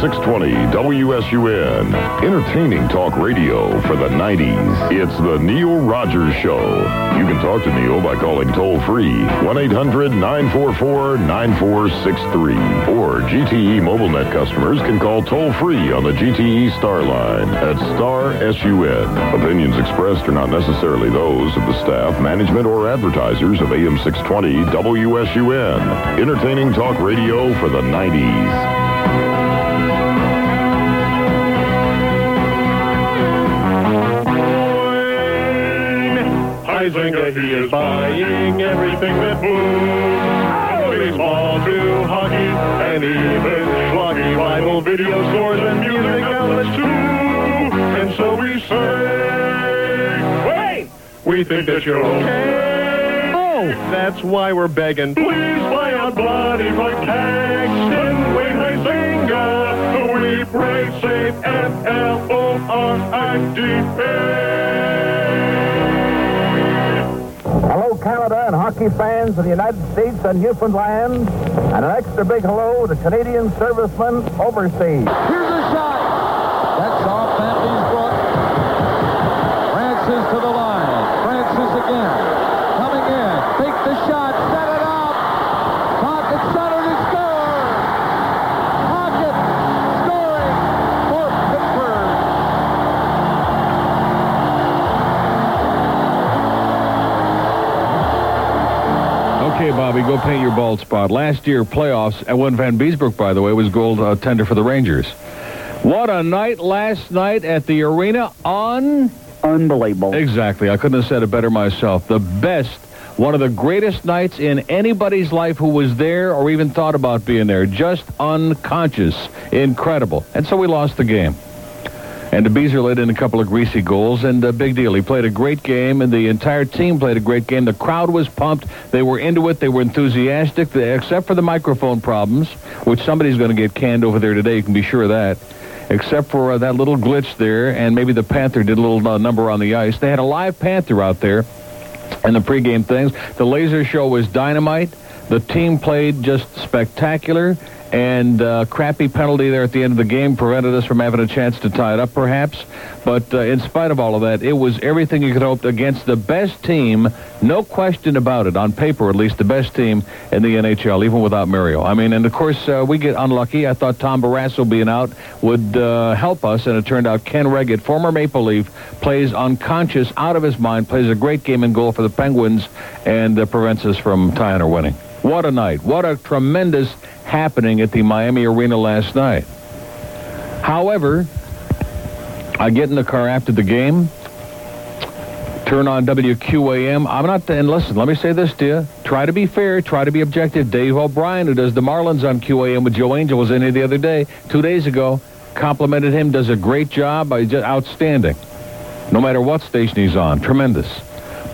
620 WSUN. Entertaining talk radio for the 90s. It's the Neil Rogers Show. You can talk to Neil by calling toll free 1-800-944-9463. Or GTE MobileNet customers can call toll free on the GTE Star line at Star SUN. Opinions expressed are not necessarily those of the staff, management, or advertisers of AM 620 WSUN. Entertaining talk radio for the 90s. He is buying everything that moves. From baseball to hockey and even schlocky Bible video stores and music outlets too. And so we say, wait, we think that you're okay. Oh, that's why we're begging. Please buy a body for Caxton Wayne Huizenga. We pray safe F-L-O-R-I-D-A. Hello, Canada and hockey fans of the United States and Newfoundland. And an extra big hello to Canadian servicemen overseas. Here's a shot. That's off Bentley's foot. Francis to the Okay, Bobby, go paint your bald spot. Last year, playoffs, and when Vanbiesbrouck, by the way, was gold uh, tender for the Rangers. What a night last night at the arena on... Unbelievable. Exactly. I couldn't have said it better myself. The best, one of the greatest nights in anybody's life who was there or even thought about being there. Just unconscious. Incredible. And so we lost the game. And Beezer let in a couple of greasy goals, and a big deal. He played a great game, and the entire team played a great game. The crowd was pumped. They were into it. They were enthusiastic, except for the microphone problems, which somebody's going to get canned over there today. You can be sure of that. Except for uh, that little glitch there, and maybe the Panther did a little uh, number on the ice. They had a live Panther out there in the pregame things. The laser show was dynamite. The team played just spectacular. And uh, crappy penalty there at the end of the game prevented us from having a chance to tie it up, perhaps. But uh, in spite of all of that, it was everything you could hope against the best team, no question about it, on paper at least, the best team in the NHL, even without Mario. I mean, and of course, uh, we get unlucky. I thought Tom Barrasso being out would uh, help us, and it turned out Ken Wregget, former Maple Leaf, plays unconscious, out of his mind, plays a great game in goal for the Penguins, and uh, prevents us from tying or winning. What a night. What a tremendous happening at the Miami Arena last night. However, I get in the car after the game, turn on WQAM. I'm not, and listen, let me say this to you. Try to be fair, try to be objective. Dave O'Brien, who does the Marlins on QAM with Joe Angel, was in here the other day, two days ago, complimented him, does a great job, just outstanding. No matter what station he's on, tremendous.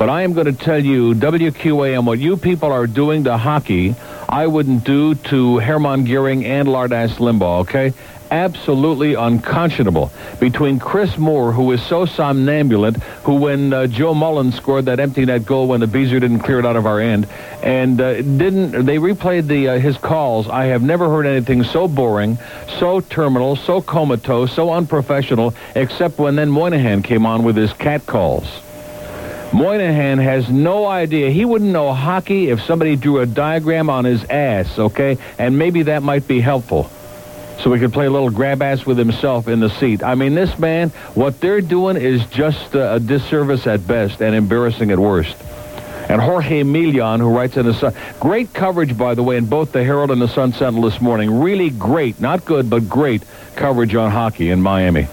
But I am going to tell you, WQAM, what you people are doing to hockey, I wouldn't do to Hermann Goering and Lardass Limbaugh, okay? Absolutely unconscionable. Between Chris Moore, who is so somnambulant, who when uh, Joe Mullen scored that empty net goal when the Beezer didn't clear it out of our end, and uh, didn't they replayed the uh, his calls? I have never heard anything so boring, so terminal, so comatose, so unprofessional, except when then Moynihan came on with his cat calls. Moynihan has no idea. He wouldn't know hockey if somebody drew a diagram on his ass, okay? And maybe that might be helpful. So we could play a little grab ass with himself in the seat. I mean, this man, what they're doing is just a, a disservice at best and embarrassing at worst. And Jorge Milian, who writes in the Sun, great coverage, by the way, in both the Herald and the Sun Sentinel this morning. Really great, not good, but great coverage on hockey in Miami.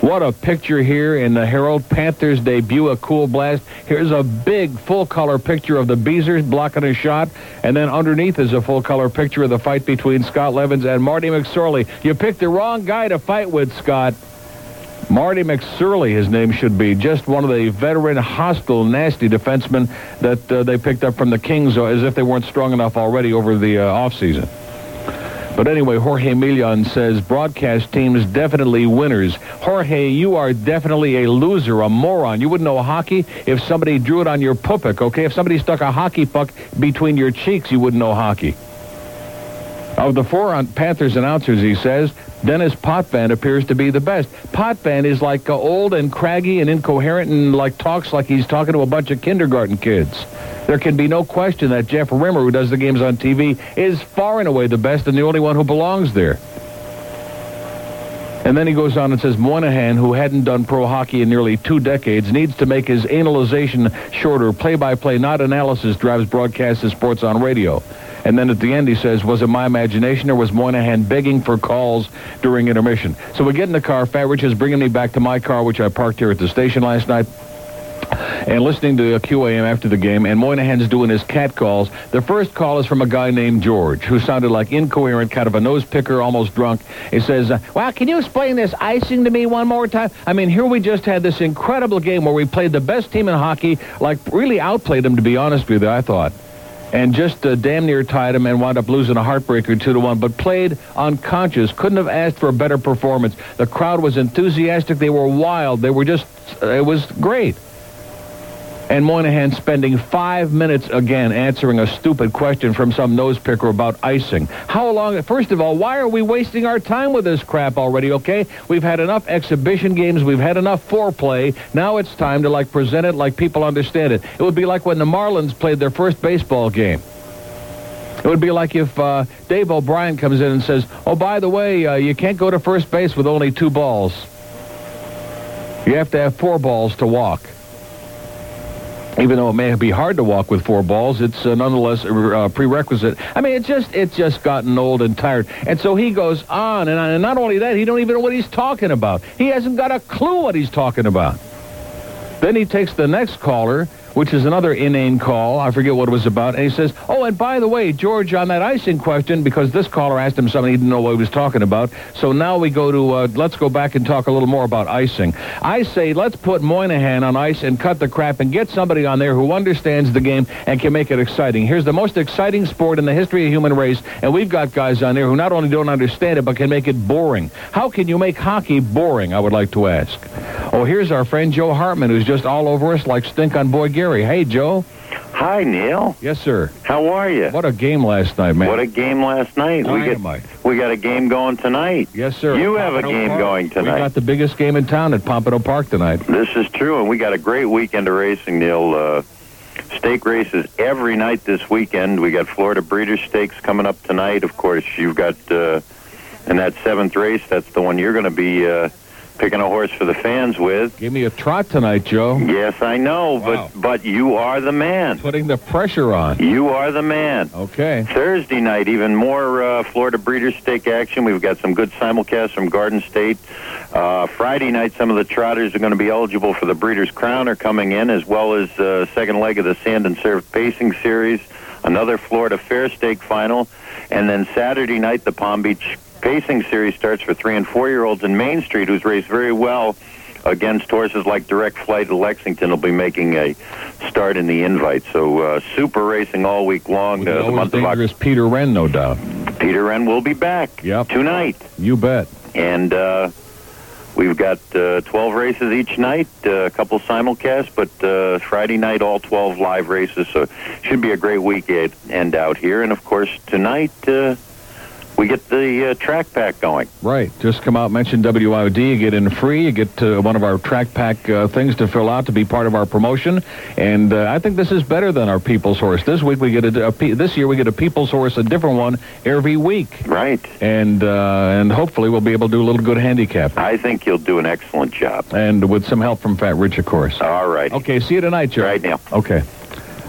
What a picture here in the Herald. Panthers debut, a cool blast. Here's a big full-color picture of the Beezers blocking a shot. And then underneath is a full-color picture of the fight between Scott Levins and Marty McSorley. You picked the wrong guy to fight with, Scott. Marty McSorley, his name should be. Just one of the veteran, hostile, nasty defensemen that uh, they picked up from the Kings uh, as if they weren't strong enough already over the uh, offseason. But anyway, Jorge Milian says broadcast teams definitely winners. Jorge, you are definitely a loser, a moron. You wouldn't know hockey if somebody drew it on your pupik, okay? If somebody stuck a hockey puck between your cheeks, you wouldn't know hockey. Of the four Panthers announcers, he says, Denis Potvin appears to be the best. Potvin is like uh, old and craggy and incoherent and like talks like he's talking to a bunch of kindergarten kids. There can be no question that Jeff Rimer, who does the games on TV, is far and away the best and the only one who belongs there. And then he goes on and says Moynihan, who hadn't done pro hockey in nearly two decades, needs to make his analyzation shorter. Play-by-play, not analysis, drives broadcast of sports on radio. And then at the end he says, was it my imagination or was Moynihan begging for calls during intermission? So we get in the car. Rich is bringing me back to my car, which I parked here at the station last night and listening to QAM after the game, and Moynihan's doing his cat calls. The first call is from a guy named George, who sounded like incoherent, kind of a nose picker, almost drunk. He says, uh, well, can you explain this icing to me one more time? I mean, here we just had this incredible game where we played the best team in hockey, like really outplayed them, to be honest with you, I thought and just uh, damn near tied him and wound up losing a heartbreaker two to one. But played unconscious. Couldn't have asked for a better performance. The crowd was enthusiastic. They were wild. They were just. It was great and Moynihan spending five minutes again answering a stupid question from some nose picker about icing. How long? First of all, why are we wasting our time with this crap already? Okay, we've had enough exhibition games. We've had enough foreplay. Now it's time to like present it like people understand it. It would be like when the Marlins played their first baseball game. It would be like if uh, Dave O'Brien comes in and says, "Oh, by the way, uh, you can't go to first base with only two balls. You have to have four balls to walk." Even though it may be hard to walk with four balls, it's uh, nonetheless a uh, prerequisite. I mean, it's just it's just gotten old and tired. And so he goes on and on. And not only that, he don't even know what he's talking about. He hasn't got a clue what he's talking about. Then he takes the next caller which is another inane call. I forget what it was about. And he says, oh, and by the way, George, on that icing question, because this caller asked him something he didn't know what he was talking about. So now we go to, uh, let's go back and talk a little more about icing. I say, let's put Moynihan on ice and cut the crap and get somebody on there who understands the game and can make it exciting. Here's the most exciting sport in the history of human race, and we've got guys on there who not only don't understand it, but can make it boring. How can you make hockey boring, I would like to ask. Oh, here's our friend Joe Hartman, who's just all over us like stink on Boy Gary. Hey, Joe. Hi, Neil. Yes, sir. How are you? What a game last night, man. What a game last night. We get we got a game going tonight. Yes, sir. You have a game Park. going tonight. We got the biggest game in town at Pompano Park tonight. This is true, and we got a great weekend of racing, Neil. Uh, stake races every night this weekend. We got Florida Breeder Stakes coming up tonight. Of course, you've got uh, in that seventh race. That's the one you're going to be uh, picking a horse for the fans with. Give me a trot tonight, Joe. Yes, I know, Wow. but but you are the man. Putting the pressure on. You are the man. Okay. Thursday night, even more uh, Florida Breeders' Stake action. We've got some good simulcasts from Garden State. Uh, Friday night, some of the trotters are going to be eligible for the Breeders' Crown are coming in, as well as uh, second leg of the Sand and Surf Pacing Series, another Florida Fair Stake final, and then Saturday night, the Palm Beach Pacing Series starts for three and four-year-olds in Main Street, who's raced very well against horses like Direct Flight to Lexington will be making a start in the invite. So uh, super racing all week long. Uh, the month of October. dangerous Peter Wren, no doubt. Peter Wren will be back Yep. tonight. You bet. And uh, we've got uh, 12 races each night, uh, a couple simulcasts, but uh, Friday night, all 12 live races. So should be a great weekend end out here. And of course, tonight uh, we get the uh, track pack going. Right. Just come out, mention WIOD, you get in free, you get uh, one of our track pack uh, things to fill out to be part of our promotion. And uh, I think this is better than our People's Horse. This week we get a, a pe- this year we get a People's Horse, a different one every week. Right. And uh, and hopefully we'll be able to do a little good handicap. I think you'll do an excellent job. And with some help from Fat Rich, of course. All right. Okay, see you tonight, Joe. Right now. Okay.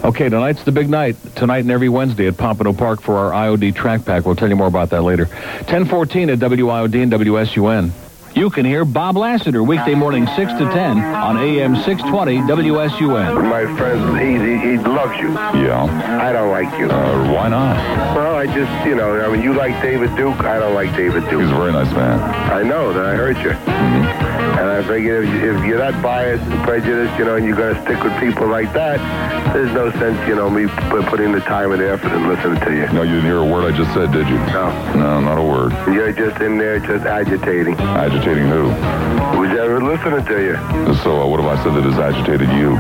Okay, tonight's the big night. Tonight and every Wednesday at Pompano Park for our IOD track pack. We'll tell you more about that later. 1014 at WIOD and WSUN. You can hear Bob Lassiter weekday morning 6 to 10 on AM 620 WSUN. My friend, he, he, he loves you. Yeah. I don't like you. Uh, why not? Well, I just, you know, I mean, you like David Duke. I don't like David Duke. He's a very nice man. I know that I heard you. And I figure if, if you're not biased and prejudiced, you know, and you're going to stick with people like that, there's no sense, you know, me putting the time and effort and listening to you. No, you didn't hear a word I just said, did you? No. No, not a word. You're just in there just agitating. Agitating who? Who's ever listening to you? So uh, what have I said that has agitated you?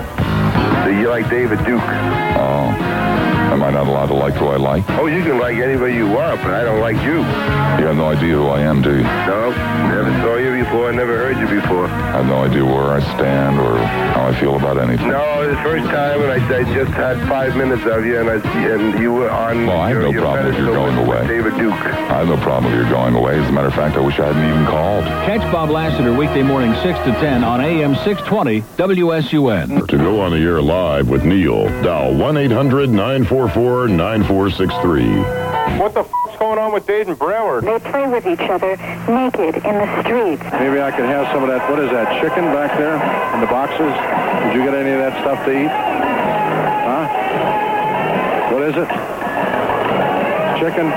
So you like David Duke. Oh. Am I not allowed to like who I like? Oh, you can like anybody you want, but I don't like you. You have no idea who I am, do you? No, never saw you before, I never heard you before. I have no idea where I stand or how I feel about anything. No, the first time when I, I just had five minutes of you, and I and you were on Well, I have your, no problem with your pedestal going away. David Duke. I have no problem with your going away. As a matter of fact, I wish I hadn't even called. Catch Bob Lassiter weekday morning 6 to 10 on AM 620 WSUN. To go on the air live with Neil, dial 1-800-944-9463. What the f***'s going on with Dayton Broward? They play with each other naked in the streets. Maybe I could have some of that, what is that, chicken back there in the boxes? Did you get any of that stuff to eat? Huh? What is it? Chicken?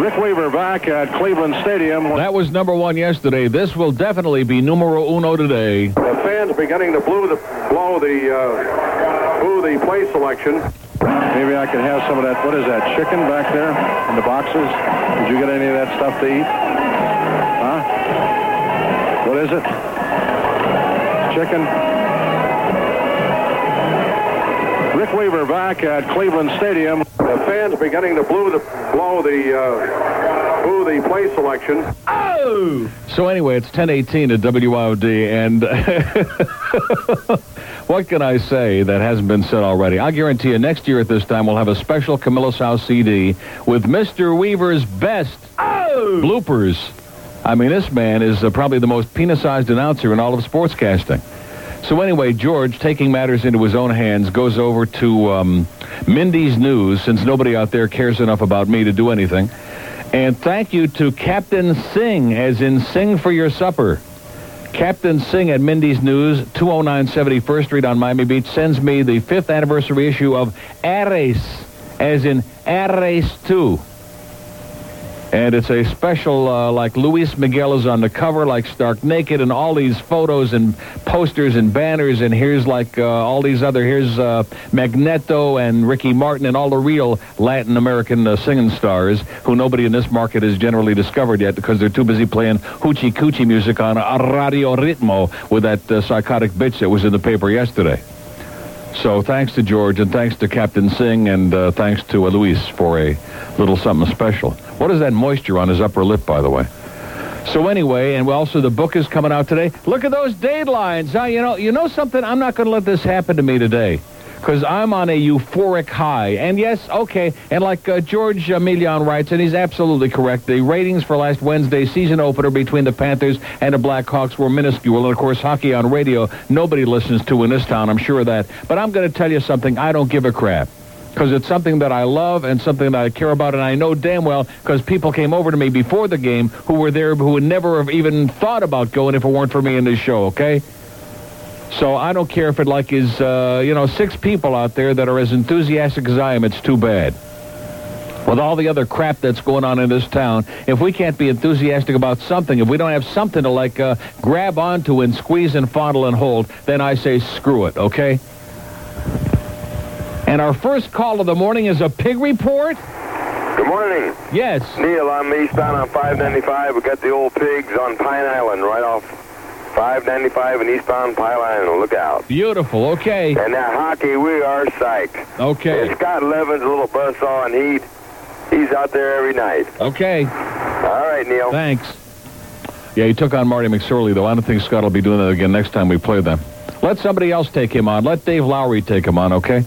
Rick Weaver back at Cleveland Stadium. That was number one yesterday. This will definitely be numero uno today. The fans beginning to blow the blow the uh, blow the play selection. Maybe I could have some of that. What is that? Chicken back there in the boxes? Did you get any of that stuff to eat? Huh? What is it? Chicken. Rick Weaver back at Cleveland Stadium. The fans beginning to blow the blow the uh, blow the play selection. Oh! So anyway, it's 1018 at WIOD, and what can I say that hasn't been said already? I guarantee you next year at this time we'll have a special Camillus House CD with Mr. Weaver's best bloopers. I mean, this man is uh, probably the most penis-sized announcer in all of sportscasting. So anyway, George, taking matters into his own hands, goes over to um, Mindy's News, since nobody out there cares enough about me to do anything. And thank you to Captain Singh, as in Sing for Your Supper. Captain Singh at Mindy's News, 209 71st Street on Miami Beach, sends me the fifth anniversary issue of Eres, as in Eres Tú. And it's a special, uh, like Luis Miguel is on the cover, like stark naked, and all these photos and posters and banners. And here's like uh, all these other, here's uh, Magneto and Ricky Martin and all the real Latin American uh, singing stars who nobody in this market has generally discovered yet because they're too busy playing hoochie coochie music on Radio Ritmo with that uh, psychotic bitch that was in the paper yesterday. So thanks to George and thanks to Captain Singh and uh, thanks to Luis for a little something special. What is that moisture on his upper lip, by the way? So anyway, and also the book is coming out today. Look at those deadlines. Huh? You know, you know something. I'm not going to let this happen to me today, because I'm on a euphoric high. And yes, okay. And like uh, George uh, Milian writes, and he's absolutely correct. The ratings for last Wednesday's season opener between the Panthers and the Blackhawks were minuscule. And of course, hockey on radio nobody listens to in this town. I'm sure of that. But I'm going to tell you something. I don't give a crap because it's something that I love and something that I care about, and I know damn well because people came over to me before the game who were there who would never have even thought about going if it weren't for me in this show. Okay. So I don't care if it like is uh, you know six people out there that are as enthusiastic as I am. It's too bad. With all the other crap that's going on in this town, if we can't be enthusiastic about something, if we don't have something to like uh, grab onto and squeeze and fondle and hold, then I say screw it. Okay. And our first call of the morning is a pig report. Good morning. Yes. Neil, I'm eastbound on 595. We got the old pigs on Pine Island right off 595 and eastbound Pine Island. Look out. Beautiful. Okay. And that hockey, we are psyched. Okay. And Scott Levin's a little buzzsaw, and he, he's out there every night. Okay. All right, Neil. Thanks. Yeah, he took on Marty McSorley, though. I don't think Scott will be doing that again next time we play them. Let somebody else take him on. Let Dave Lowry take him on, okay?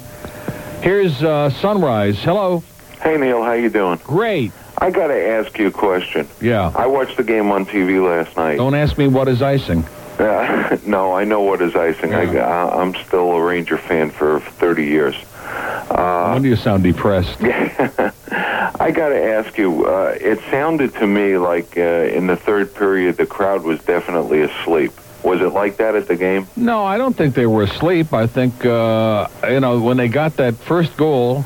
Here's uh, Sunrise. Hello. Hey Neil, how you doing? Great. I got to ask you a question. Yeah. I watched the game on TV last night. Don't ask me what is icing. Uh, no, I know what is icing. I, I, I'm still a Ranger fan for 30 years. Uh, when do you sound depressed? I got to ask you. Uh, it sounded to me like uh, in the third period the crowd was definitely asleep. Was it like that at the game? No, I don't think they were asleep. I think, uh, you know, when they got that first goal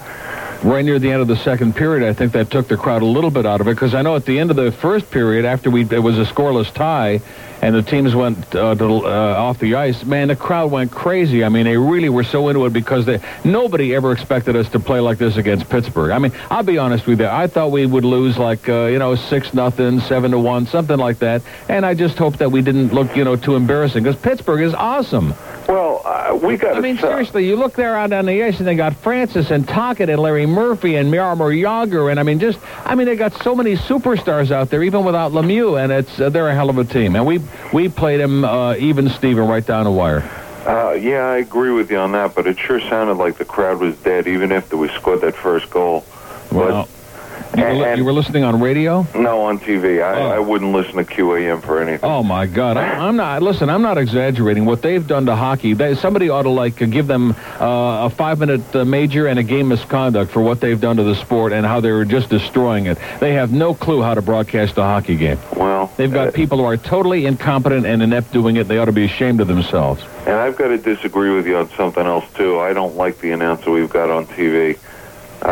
right near the end of the second period, I think that took the crowd a little bit out of it because I know at the end of the first period, after we it was a scoreless tie, and the teams went uh, to, uh, off the ice, man, the crowd went crazy. I mean, they really were so into it because they, nobody ever expected us to play like this against Pittsburgh. I mean, I'll be honest with you. I thought we would lose like, uh, you know, 6 nothing, 7 to 1, something like that. And I just hope that we didn't look, you know, too embarrassing because Pittsburgh is awesome. Well, uh, we got. I mean, seriously, you look there out on the ice, and they got Francis and Tocchet and Larry Murphy and Jaromir Jagr, and I mean, just I mean, they got so many superstars out there, even without Lemieux, and it's uh, they're a hell of a team. And we we played them uh, even Steven right down the wire. Uh, yeah, I agree with you on that, but it sure sounded like the crowd was dead, even after we scored that first goal. Well, you, were, li- you were listening on radio? No, on TV. I, I wouldn't listen to QAM for anything. Oh my God! I, I'm not. Listen, I'm not exaggerating. What they've done to hockey, they, somebody ought to like uh, give them uh, a five-minute uh, major and a game misconduct for what they've done to the sport and how they're just destroying it. They have no clue how to broadcast a hockey game. Well, They've got people who are totally incompetent and inept doing it. They ought to be ashamed of themselves. And I've got to disagree with you on something else too. I don't like the announcer we've got on TV.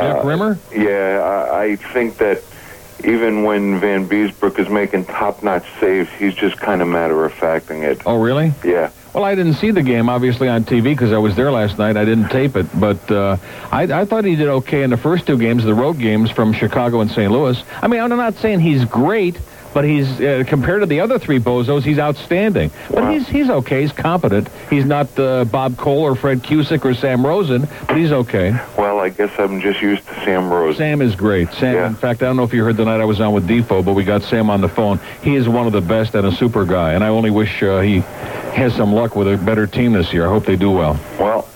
Jack Rimer? Yeah, I, I think that even when Vanbiesbrouck is making top-notch saves, he's just kind of matter-of-facting it. Oh, really? Yeah. Well, I didn't see the game, obviously, on TV because I was there last night. I didn't tape it, but uh, I, I thought he did okay in the first two games, the road games from Chicago and St. Louis. I mean, I'm not saying he's great, but he's uh, compared to the other three bozos, he's outstanding. But he's he's okay. He's competent. He's not uh, Bob Cole or Fred Cusick or Sam Rosen, but he's okay. Well, I guess I'm just used to Sam Rosen. Sam is great. Sam, Yeah. in fact, I don't know if you heard the night I was on with Defoe, but we got Sam on the phone. He is one of the best and a super guy, and I only wish uh, he has some luck with a better team this year. I hope they do well. Well,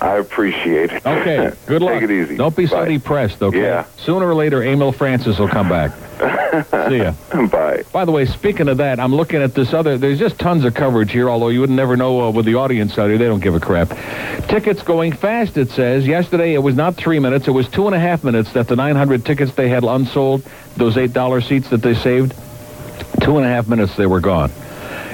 I appreciate it. Okay, good luck. Take it easy. Don't be so Bye. depressed, okay? Yeah. Sooner or later, Emile Francis will come back. See ya. Bye. By the way, speaking of that, I'm looking at this other. There's just tons of coverage here, although you would never know uh, with the audience out here. They don't give a crap. Tickets going fast, it says. Yesterday, it was not three minutes. It was two and a half minutes that the 900 tickets they had unsold, those $8 seats that they saved, two and a half minutes they were gone.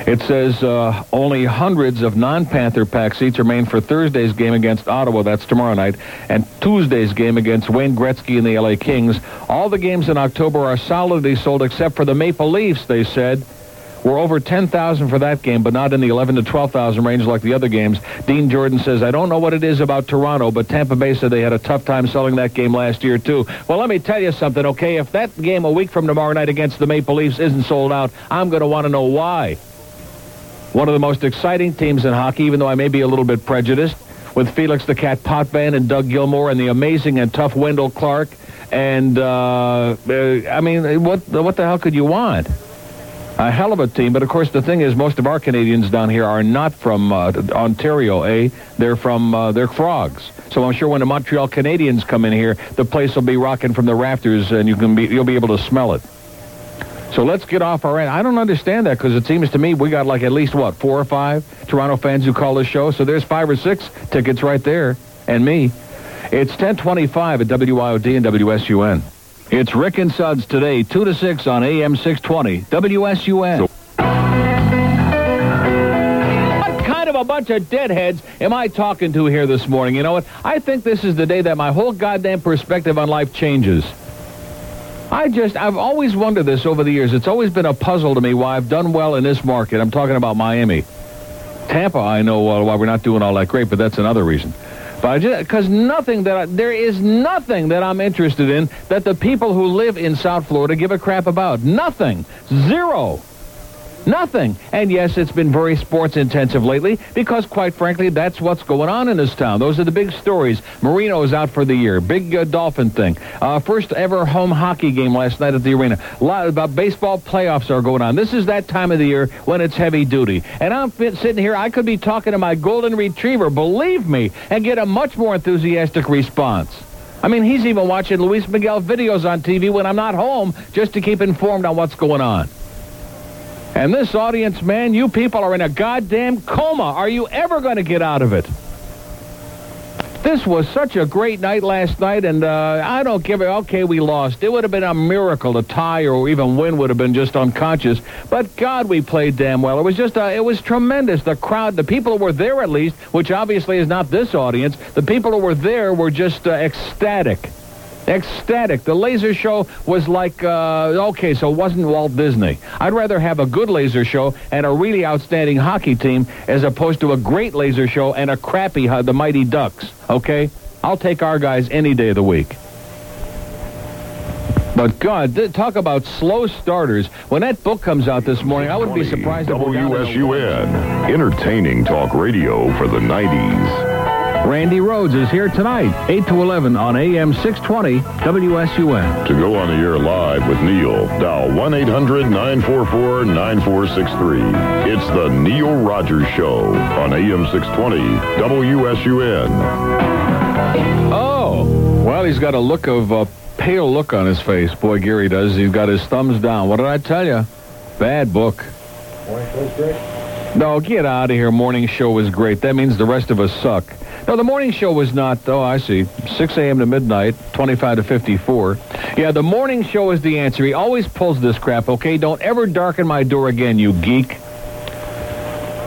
It says uh, only hundreds of non-Panther pack seats remain for Thursday's game against Ottawa. That's tomorrow night, and Tuesday's game against Wayne Gretzky and the LA Kings. All the games in October are solidly sold except for the Maple Leafs. They said. We're over 10,000 for that game, but not in the 11 to 12,000 range like the other games. Dean Jordan says, I don't know what it is about Toronto, but Tampa Bay said they had a tough time selling that game last year, too. Well, let me tell you something, okay? If that game a week from tomorrow night against the Maple Leafs isn't sold out, I'm going to want to know why. One of the most exciting teams in hockey, even though I may be a little bit prejudiced, with Felix the Cat Potvin and Doug Gilmour and the amazing and tough Wendel Clark. And, uh, uh, I mean, what, what the hell could you want? A hell of a team, but of course the thing is, most of our Canadians down here are not from uh, Ontario. Eh? They're from uh, they're frogs. So I'm sure when the Montreal Canadiens come in here, the place will be rocking from the rafters, and you can be you'll be able to smell it. So let's get off our end. I don't understand that because it seems to me we got like at least what four or five Toronto fans who call this show. So there's five or six tickets right there, and me. It's 1025 at WIOD and WSUN. It's Rick and Suds today, 2 to 6 on AM 620, WSUN. What kind of a bunch of deadheads am I talking to here this morning? You know what? I think this is the day that my whole goddamn perspective on life changes. I just, I've always wondered this over the years. It's always been a puzzle to me why I've done well in this market. I'm talking about Miami. Tampa, I know uh, why we're not doing all that great, but that's another reason. But because nothing that I, there is nothing that I'm interested in that the people who live in South Florida give a crap about. Nothing. Zero. Nothing. And yes, it's been very sports intensive lately because, quite frankly, that's what's going on in this town. Those are the big stories. Marino's out for the year. Big uh, Dolphin thing. Uh, first ever home hockey game last night at the arena. A lot about baseball playoffs are going on. This is that time of the year when it's heavy duty. And I'm sitting here. I could be talking to my golden retriever, believe me, and get a much more enthusiastic response. I mean, he's even watching Luis Miguel videos on TV when I'm not home just to keep informed on what's going on. And this audience, man, you people are in a goddamn coma. Are you ever going to get out of it? This was such a great night last night, and uh, I don't give it. Okay, we lost. It would have been a miracle to tie or even win. Would have been just unconscious. But God, we played damn well. It was just, uh, it was tremendous. The crowd, the people who were there at least, which obviously is not this audience. The people who were there were just uh, ecstatic. Ecstatic. The laser show was like, uh, okay, so it wasn't Walt Disney. I'd rather have a good laser show and a really outstanding hockey team as opposed to a great laser show and a crappy, uh, the Mighty Ducks, okay? I'll take our guys any day of the week. But God, th- talk about slow starters. When that book comes out this morning, I wouldn't be surprised WSUN. Entertaining talk radio for the 90s. Randy Rhodes is here tonight, 8 to 11 on AM 620 WSUN. To go on the air live with Neil, dial 1-800-944-9463. It's the Neil Rogers Show on AM 620 WSUN. Oh, well, he's got a look of a pale look on his face. Boy, Gary does. He's got his thumbs down. What did I tell you? Bad book. Morning show's great. No, get out of here. Morning show was great. That means the rest of us suck. No, the morning show was not. Oh, I see. 6 a.m. to midnight, 25 to 54. Yeah, the morning show is the answer. He always pulls this crap, okay? Don't ever darken my door again, you geek.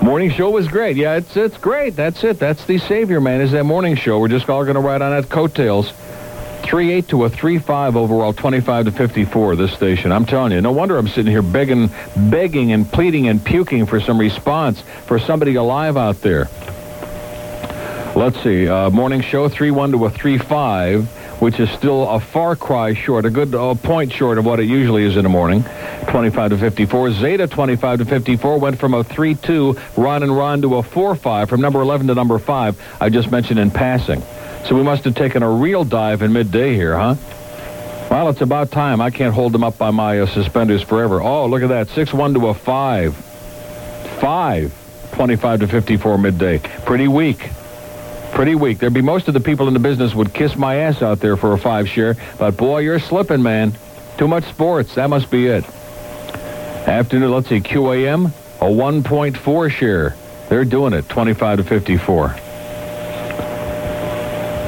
Morning show was great. Yeah, it's it's great. That's it. That's the savior, man, is that morning show. We're just all going to ride on that coattails. 3-8 to a 3-5 overall, 25 to 54, this station. I'm telling you, no wonder I'm sitting here begging, begging and pleading and puking for some response for somebody alive out there. Let's see. Uh, morning show, 3-1 to a 3-5, which is still a far cry short, a good uh, point short of what it usually is in the morning. 25 to 54. Zeta, 25 to 54, went from a 3-2 Ron and Ron to a 4-5, from number 11 to number 5, I just mentioned in passing. So we must have taken a real dive in midday here, huh? Well, it's about time. I can't hold them up by my uh, suspenders forever. Oh, look at that. 6-1 to a 5. 5. 25 to 54 midday. Pretty weak. Pretty weak. There'd be most of the people in the business would kiss my ass out there for a 5 share. But boy, you're slipping, man. Too much sports. That must be it. Afternoon, let's see, QAM, a 1.4 share. They're doing it, 25 to 54.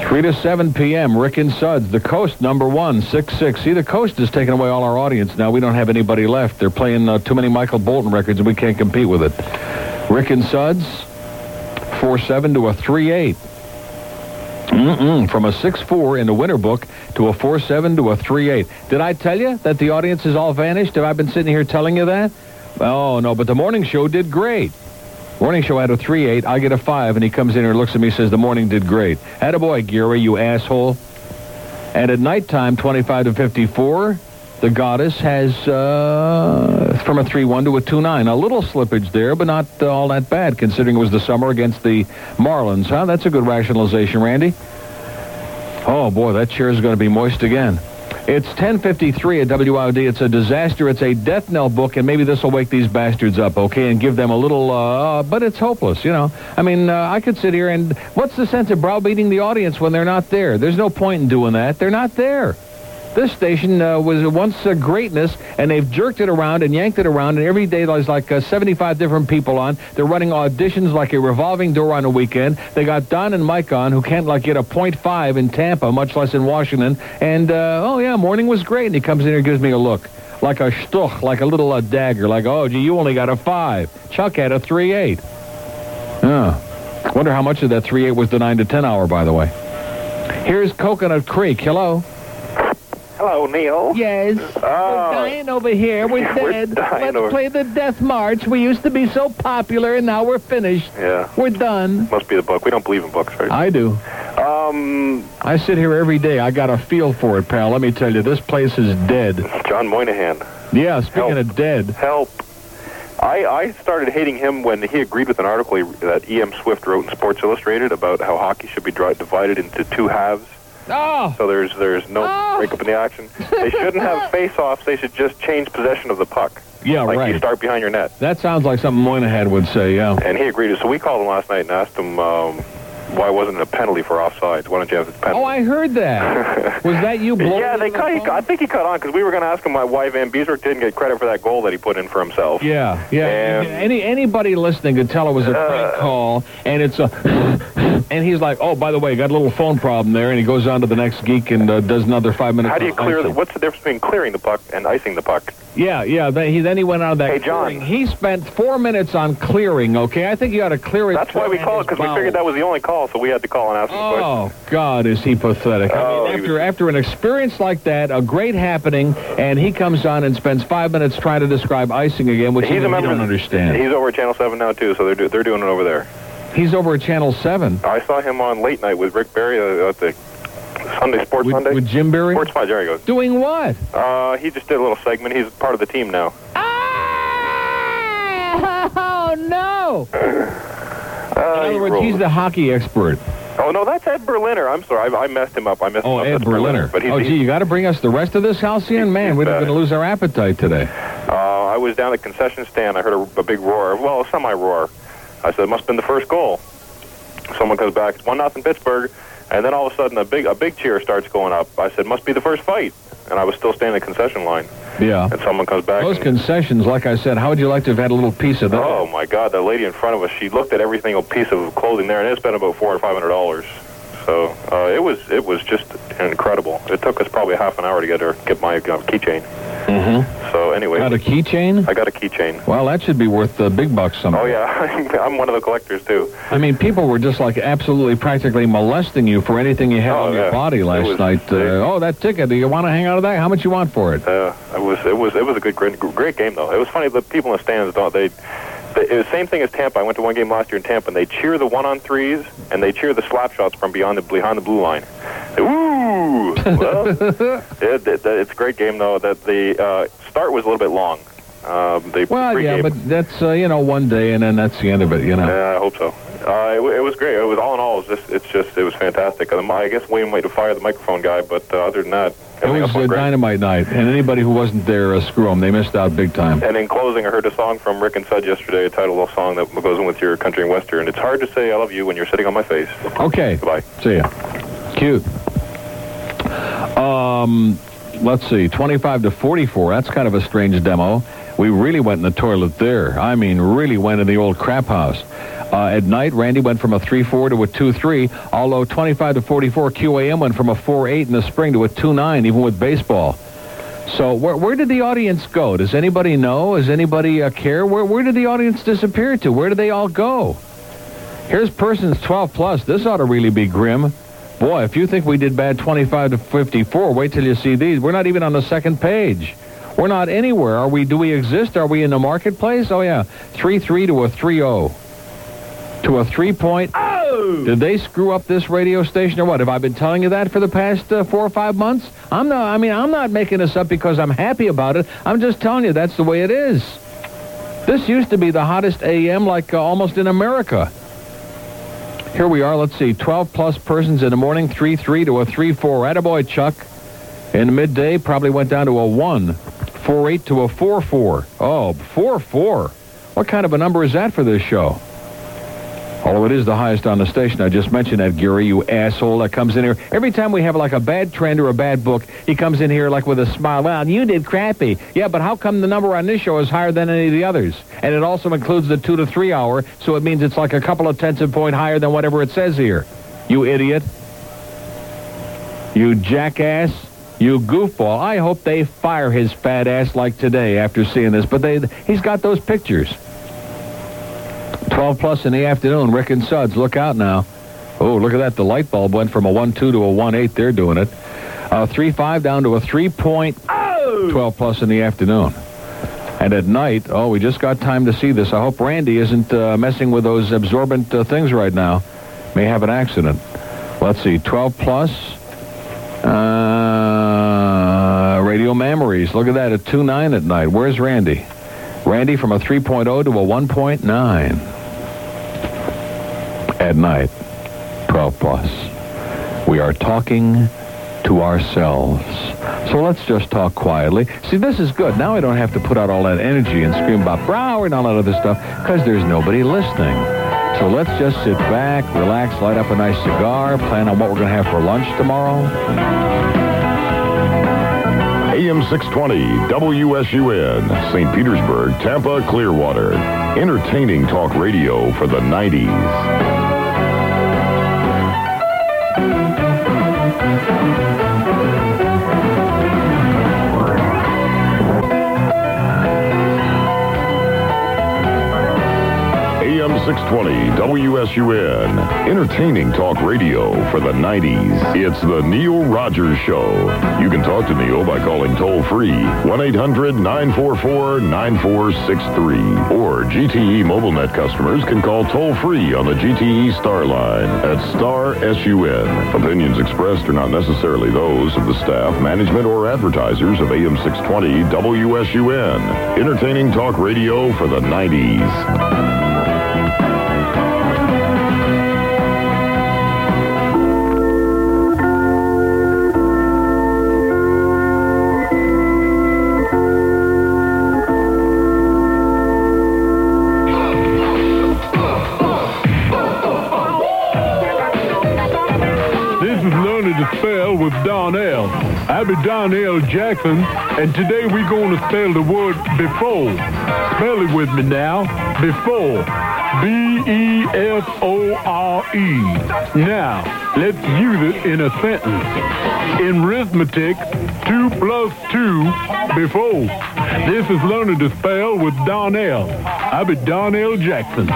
3 to 7 p.m., Rick and Suds, the Coast, number one, 6-6. See, the Coast is taking away all our audience now. We don't have anybody left. They're playing uh, too many Michael Bolton records, and we can't compete with it. Rick and Suds, 4-7 to a 3-8. Mm-mm, from a 6-4 in the winter book to a 4-7 to a 3-8. Did I tell you that the audience is all vanished? Have I been sitting here telling you that? Oh, no, but the morning show did great. Morning show had a 3-8. I get a 5, and he comes in here and looks at me and says, the morning did great. Attaboy, Gary, you asshole. And at nighttime, 25 to 54, the goddess has uh, from a 3-1 to a 2-9. A little slippage there, but not uh, all that bad, considering it was the summer against the Marlins, huh? That's a good rationalization, Randy. Oh, boy, that chair is going to be moist again. It's 1053 at WIOD. It's a disaster. It's a death knell book, and maybe this will wake these bastards up, okay, and give them a little, uh, but it's hopeless, you know. I mean, uh, I could sit here and what's the sense of browbeating the audience when they're not there? There's no point in doing that. They're not there. This station uh, was once uh, greatness, and they've jerked it around and yanked it around, and every day there's like uh, 75 different people on. They're running auditions like a revolving door on a weekend. They got Don and Mike on, who can't like get a .5 in Tampa, much less in Washington. And, uh, oh, yeah, morning was great. And he comes in here and gives me a look. Like a shtuch, like a little uh, dagger, like, oh, gee, you only got a 5. Chuck had a 3-8. Yeah. Wonder how much of that 3-8 was the 9 to 10 hour, by the way. Here's Coconut Creek. Hello. Hello, Neil. Yes. Oh. We're dying over here. We're We're dead. dying Let's over- play the Death March. We used to be so popular, and now we're finished. Yeah. We're done. Must be the book. We don't believe in books, right? I do. Um, I sit here every day. I got a feel for it, pal. Let me tell you, this place is dead. John Moynihan. Yeah, speaking Help. of dead. Help. I, I started hating him when he agreed with an article that E.M. Swift wrote in Sports Illustrated about how hockey should be divided into two halves. Oh! So there's there's no Oh. breakup in the action. They shouldn't have face-offs. They should just change possession of the puck. Yeah, like right. you start behind your net. That sounds like something Moynihan would say, yeah. And he agreed. So we called him last night and asked him um, why wasn't it a penalty for offside? Why don't you have the penalty? Oh, I heard that. Was that you blowing yeah, they in the. He. I think he cut on because we were going to ask him why, Van Beeswick didn't get credit for that goal that he put in for himself. Yeah, yeah. And- Any anybody listening could tell it was a prank Uh. call, and it's a, and he's like, oh, by the way, got a little phone problem there, and he goes on to the next geek and uh, does another five minutes. How do you clear the? What's the difference between clearing the puck and icing the puck? Yeah, yeah. Then he then he went on that. Hey, John. clearing. He spent four minutes on clearing. Okay, I think you ought to clear it. That's why we called because we figured that was the only call, so we had to call and ask. Oh God, is he pathetic? I Oh, mean, he after was- after an experience like that, a great happening, and he comes on and spends five minutes trying to describe icing again, which He's a member. don't understand. He's over at Channel Seven now too, so they're do, they're doing it over there. He's over at Channel Seven. I saw him on late night with Rick Barry uh, at the Sunday Sports with, Sunday. with Jim Berry? Sports Sunday. There goes Doing what? Uh, he just did a little segment. He's part of the team now. Oh no! Uh, In other words, he's the hockey expert. Oh no, that's Ed Berliner. I'm sorry, I, I messed him up. I messed Oh, him up. Ed That's Berliner. But Oh, gee, you got to bring us the rest of this, Halcyon? Man, we're going to lose our appetite today. Uh, I was down at the concession stand. I heard a, a big roar. Well, a semi roar. I said, it must have been the first goal. Someone comes back. It's one nothing Pittsburgh. And then all of a sudden, a big a big cheer starts going up. I said, must be the first fight. And I was still standing at the concession line. Yeah. And someone comes back. Those concessions, like I said, how would you like to have had a little piece of that? Oh my God! The lady in front of us, she looked at every single piece of clothing there, and it spent about four or five hundred dollars. So uh, it was it was just incredible. It took us probably half an hour to get her get my uh, keychain. Mm-hmm. So anyway, Got a keychain? I got a keychain. Well, that should be worth uh, big bucks someday. Oh yeah, I'm one of the collectors too. I mean, people were just like absolutely practically molesting you for anything you had Oh, on your body last was- night. Uh, oh, that ticket. Do you want to hang out of that? How much you want for it? Uh, it was it was it was a good great, great game though. It was funny. The people in the stands don't they. It was the same thing as Tampa. I went to one game last year in Tampa, and they cheer the one on threes and they cheer the slap shots from beyond the behind the blue line. Ooh! Well, it, it, it's a great game though. That the uh, start was a little bit long. Um, Well, yeah, but that's uh, you know one day and then that's the end of it. You know. yeah, I hope so. Uh, it, it was great. It was all in all. It was just, it's just, it was fantastic. And I guess Wayne might have fired the microphone guy, but uh, other than that, It was a dynamite night, and anybody who wasn't there, uh, screw them. They missed out big time. And in closing, I heard a song from Rick and Sud yesterday, a title of a song that goes in with your country and western. It's hard to say I love you when you're sitting on my face. Okay. Goodbye. See ya. Cute. Um, let's see, 25 to 44. That's kind of a strange demo. We really went in the toilet there. I mean, really went in the old crap house. Uh, at night, Randy went from a 3-4 to a 2-3, although 25 to 44, QAM went from a 4-8 in the spring to a 2-9, even with baseball. So where, where did the audience go? Does anybody know? Does anybody uh, care? Where, where did the audience disappear to? Where did they all go? Here's persons 12 plus. This ought to really be grim. Boy, if you think we did bad 25 to 54, wait till you see these. We're not even on the second page. We're not anywhere. Are we? Do we exist? Are we in the marketplace? Oh yeah, 3-3 to a 3-0 to a three-point. Oh! Did they screw up this radio station or what? Have I been telling you that for the past uh, four or five months? I'm not. I mean, I'm not making this up because I'm happy about it. I'm just telling you that's the way it is. This used to be the hottest AM, like uh, almost in America. Here we are. Let's see. 12 plus persons in the morning. 3-3 to a 3-4. Attaboy, Chuck. In midday, probably went down to a 1. 4-8 to a 4-4. Oh, 4-4. What kind of a number is that for this show? Although it is the highest on the station. I just mentioned that, Gary, you asshole that comes in here. Every time we have like a bad trend or a bad book, he comes in here like with a smile. Well, you did crappy. Yeah, but how come the number on this show is higher than any of the others? And it also includes the two to three hour, so it means it's like a couple of tenths of point higher than whatever it says here. You idiot. You jackass. You goofball. I hope they fire his fat ass like today after seeing this. But they, he's got those pictures. 12 plus in the afternoon. Rick and Suds, look out now. Oh, look at that. The light bulb went from a 1-2 to a 1-8. They're doing it. Uh, 3-5 down to a 3-point. 12 plus in the afternoon. And at night, oh, we just got time to see this. I hope Randy isn't uh, messing with those absorbent uh, things right now. May have an accident. Let's see, 12 plus. Uh, radio memories. Look at that, a 2-9 at night. Where's Randy? Randy from a 3.0 to a 1.9 at night. 12 plus. We are talking to ourselves. So let's just talk quietly. See, this is good. Now I don't have to put out all that energy and scream about Brower and all that other stuff because there's nobody listening. So let's just sit back, relax, light up a nice cigar, plan on what we're going to have for lunch tomorrow. AM 620 WSUN, St. Petersburg, Tampa, Clearwater. Entertaining talk radio for the 90s. AM 620 WSUN. Entertaining talk radio for the 90s. It's the Neil Rogers Show. You can talk to Neil by calling toll free 1-800-944-9463. Or GTE MobileNet customers can call toll free on the GTE Star line at Star SUN. Opinions expressed are not necessarily those of the staff, management, or advertisers of AM 620 WSUN. Entertaining talk radio for the 90s. I'll be Donnell Jackson, and today we're going to spell the word before. Spell it with me now. Before. B-E-F-O-R-E. Now, let's use it in a sentence. In arithmetic, 2 plus 2, before. This is Learning to Spell with Donnell. I'll be Donnell Jackson.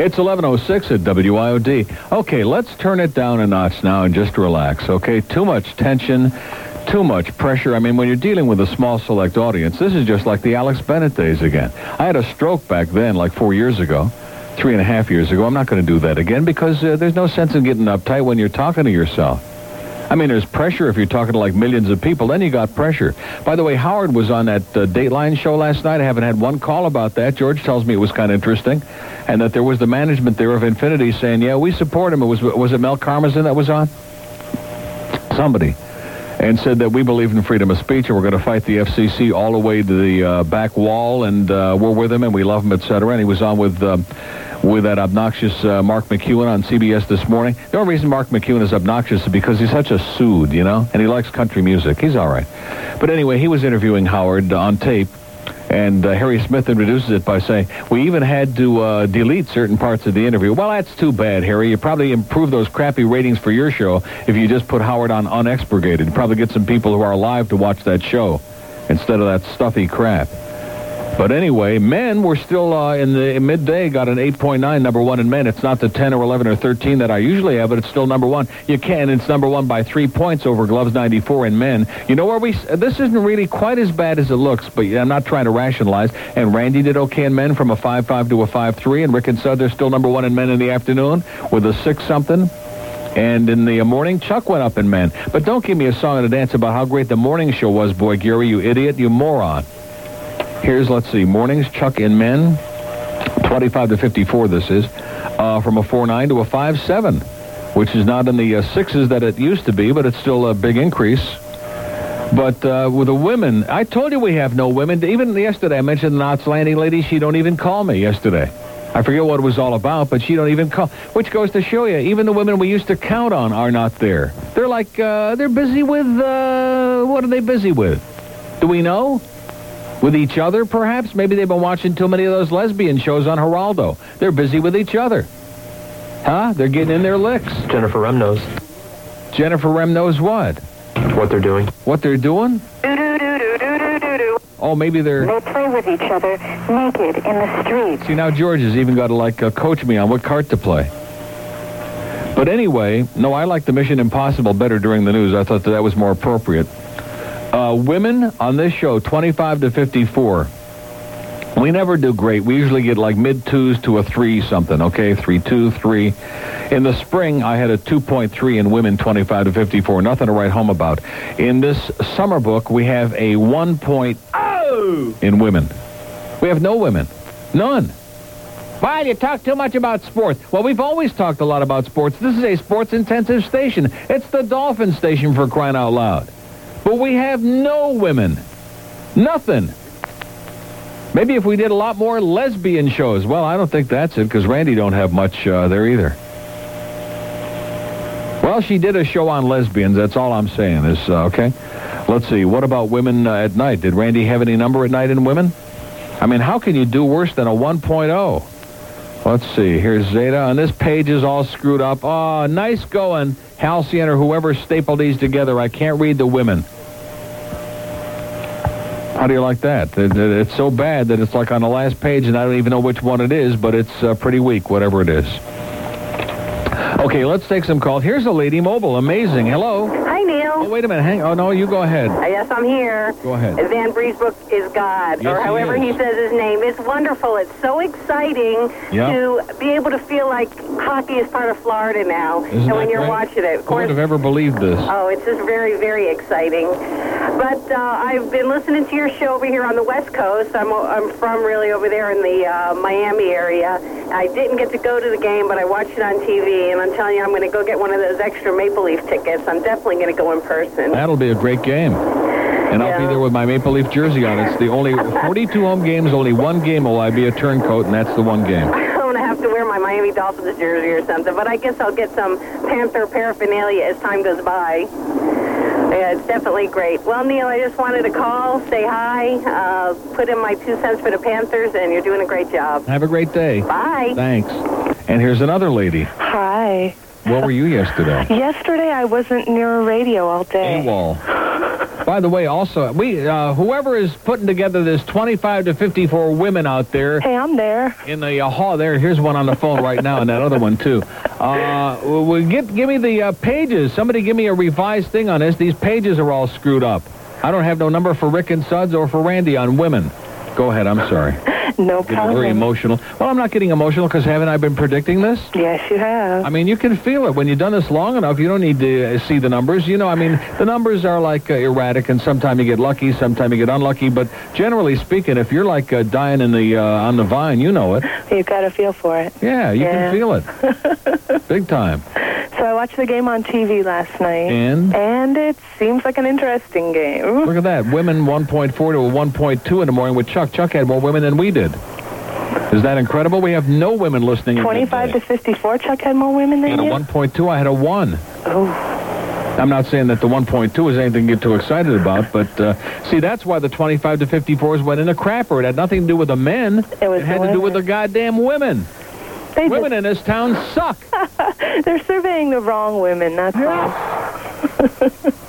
It's 1106 at WIOD. Okay, let's turn it down a notch now and just relax, okay? Too much tension, too much pressure. I mean, when you're dealing with a small select audience, this is just like the Alex Bennett days again. I had a stroke back then, like four years ago, three and a half years ago. I'm not going to do that again because uh, there's no sense in getting uptight when you're talking to yourself. I mean, there's pressure if you're talking to like millions of people. Then you got pressure. By the way, Howard was on that uh, Dateline show last night. I haven't had one call about that. George tells me it was kind of interesting, and that there was the management there of Infinity saying, "Yeah, we support him." It was was it Mel Karmazin that was on? Somebody. And said that we believe in freedom of speech and we're going to fight the FCC all the way to the uh, back wall and uh, we're with him and we love him, etc. And he was on with um, with that obnoxious uh, Mark McEwen on CBS this morning. The only reason Mark McEwen is obnoxious is because he's such a sood, you know, and he likes country music. He's all right. But anyway, he was interviewing Howard on tape, and uh, Harry Smith introduces it by saying, we even had to uh, delete certain parts of the interview. Well, that's too bad, Harry. You probably improve those crappy ratings for your show if you just put Howard on unexpurgated. Probably get some people who are alive to watch that show instead of that stuffy crap. But anyway, men were still uh, in the midday, got an 8.9, number one in men. It's not the 10 or 11 or 13 that I usually have, but it's still number one. You can. It's number one by three points over Gloves 94 in men. You know where we, this isn't really quite as bad as it looks, but I'm not trying to rationalize. And Randi did okay in men from a 5.5 to a 5.3, and Rick and Sud, they're still number one in men in the afternoon with a 6 something. And in the uh, morning, Chuck went up in men. But don't give me a song and a dance about how great the morning show was, boy, Gary, you idiot, you moron. Here's, let's see, mornings, Chuck in men, 25 to 54 this is, uh, from a 4.9 to a 5.7, which is not in the uh, sixes that it used to be, but it's still a big increase. But uh, with the women, I told you we have no women. Even yesterday, I mentioned the Knots Landing lady. She don't even call me yesterday. I forget what it was all about, but she don't even call. Which goes to show you, even the women we used to count on are not there. They're like, uh, they're busy with, uh, what are they busy with? Do we know? With each other, perhaps? Maybe they've been watching too many of those lesbian shows on Geraldo. They're busy with each other. Huh? They're getting in their licks. Jennifer Rem knows Jennifer Rem knows what? what they're doing. What they're doing? Oh, maybe they're... They play with each other naked in the street. See, now George has even got to, like, uh, coach me on what cart to play. But anyway, no, I like the Mission Impossible better during the news. I thought that, that was more appropriate. Uh, women on this show, 25 to 54. We never do great. We usually get like mid twos to a three something, okay? Three, two, three. In the spring, I had a 2.3 in women 25 to 54. Nothing to write home about. In this summer book, we have a 1.0 in women. We have no women. None. Well, you talk too much about sports. Well, we've always talked a lot about sports. This is a sports-intensive station. It's the Dolphin station for crying out loud. But we have no women. Nothing. Maybe if we did a lot more lesbian shows. Well, I don't think that's it because Randi don't have much uh, there either. Well, she did a show on lesbians. That's all I'm saying is, uh, okay? Let's see. What about women uh, at night? Did Randi have any number at night in women? I mean, how can you do worse than a 1.0? Let's see. Here's Zeta, and this page is all screwed up. Oh, nice going, Halcyon or whoever stapled these together. I can't read the women. How do you like that? It- it- It's so bad that it's like on the last page, and I don't even know which one it is, but it's uh, pretty weak, whatever it is. Okay, let's take some calls. Here's a lady mobile. Amazing. Hello. Oh, wait a minute. Hang. on. Oh no, you go ahead. Yes, I'm here. Go ahead. Vanbiesbrouck is God, Yes, or he however is. he says his name. It's wonderful. It's so exciting Yeah. to be able to feel like hockey is part of Florida now. Isn't and when you're great? watching it, of Who course. would have ever believed this? Oh, it's just very, very exciting. But uh, I've been listening to your show over here on the West Coast. I'm, I'm from really over there in the uh, Miami area. I didn't get to go to the game, but I watched it on TV, and I'm telling you, I'm going to go get one of those extra Maple Leaf tickets. I'm definitely going to go in person. That'll be a great game. And I'll be there with my Maple Leaf jersey on. It's the only 42 home games, only one game will I be a turncoat, and that's the one game. I'm going to have to wear my Miami Dolphins jersey or something, but I guess I'll get some Panther paraphernalia as time goes by. Yeah, it's definitely great. Well, Neil, I just wanted to call, say hi, uh, put in my two cents for the Panthers, and you're doing a great job. Have a great day. Bye. Thanks. And here's another lady. Hi. Where were you yesterday? Yesterday I wasn't near a radio all day. AWOL. By the way, also, we uh, whoever is putting together this 25 to 54 women out there. Hey, I'm there. In the uh, hall there. Here's one on the phone right now, and that other one too. Uh, well, get, give me the uh, pages. Somebody give me a revised thing on this. These pages are all screwed up. I don't have no number for Rick and Suds or for Randi on women. Go ahead. I'm sorry. No problem. very emotional. Well, I'm not getting emotional because haven't I been predicting this? Yes, you have. I mean, you can feel it when you've done this long enough. You don't need to uh, see the numbers. You know, I mean, the numbers are like uh, erratic, and sometimes you get lucky, sometimes you get unlucky. But generally speaking, if you're like uh, dying in the uh, on the vine, you know it. You've got to feel for it. Yeah, you Yeah. can feel it, big time. So I watched the game on TV last night. And? And it seems like an interesting game. Look at that, women 1.4 to 1.2 in the morning with Chuck. Chuck had more women than we did. Is that incredible? We have no women listening. 25 to 54, Chuck had more women than had a 1.2. I had a one. Oh. I'm not saying that the 1.2 is anything to get too excited about, but uh, see, that's why the 25 to 54s went in a crapper. It had nothing to do with the men. It, was it had to do with the goddamn women. They women in this town suck. They're surveying the wrong women, that's all.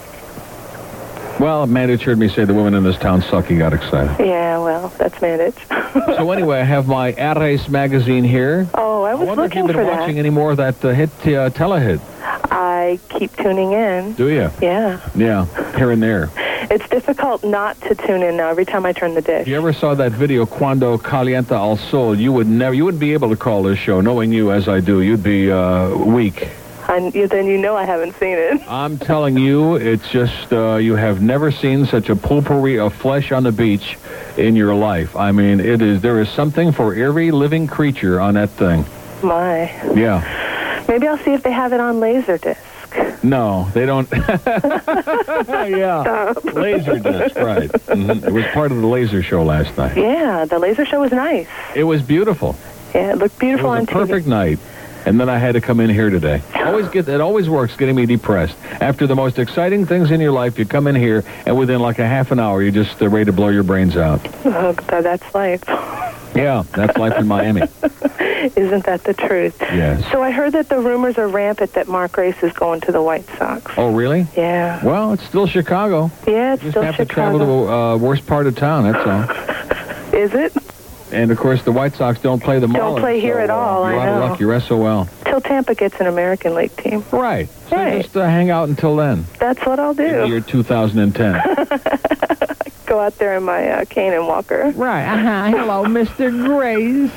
Well, Mandich heard me say the women in this town suck. He got excited. Yeah, well, that's managed. so anyway, I have my Eres magazine here. Oh, I was wonder if looking you've been for watching that. any more of that uh, hit uh, telehit. I keep tuning in. Do you? Yeah. Yeah, here and there. It's difficult not to tune in now every time I turn the dish. If you ever saw that video, Cuando Calienta el Sol, you would never, you wouldn't be able to call this show. Knowing you as I do, you'd be uh, weak. And you, then you know I haven't seen it. I'm telling you, it's just uh, you have never seen such a potpourri of flesh on the beach in your life. I mean, it is there is something for every living creature on that thing. My. Yeah. Maybe I'll see if they have it on Laserdisc. No, they don't. yeah. Laser disc, right. Mhm. It was part of the laser show last night. Yeah, the laser show was nice. It was beautiful. Yeah, it looked It beautiful was on a perfect TV. night. And then I had to come in here today. Always get it always works getting me depressed. After the most exciting things in your life, you come in here and within like a half an hour you're just uh, ready to blow your brains out. Oh, that's life. Yeah, that's life in Miami. Isn't that the truth? Yes. So I heard that the rumors are rampant that Mark Grace is going to the White Sox. Oh, really? Yeah. Well, it's still Chicago. Yeah, it's Just still have to travel to the uh, worst part of town, that's all. Is it? And of course, the White Sox don't play the Marlins. Don't play here so, at all, uh, I You're out know. of luck. You're SOL. Till Tampa gets an American League team. Right. So Right. just uh, hang out until then. That's what I'll In the do. year 2010. Go out there in my uh, cane and walker. right. Uh-huh. Hello, Mr. Grace.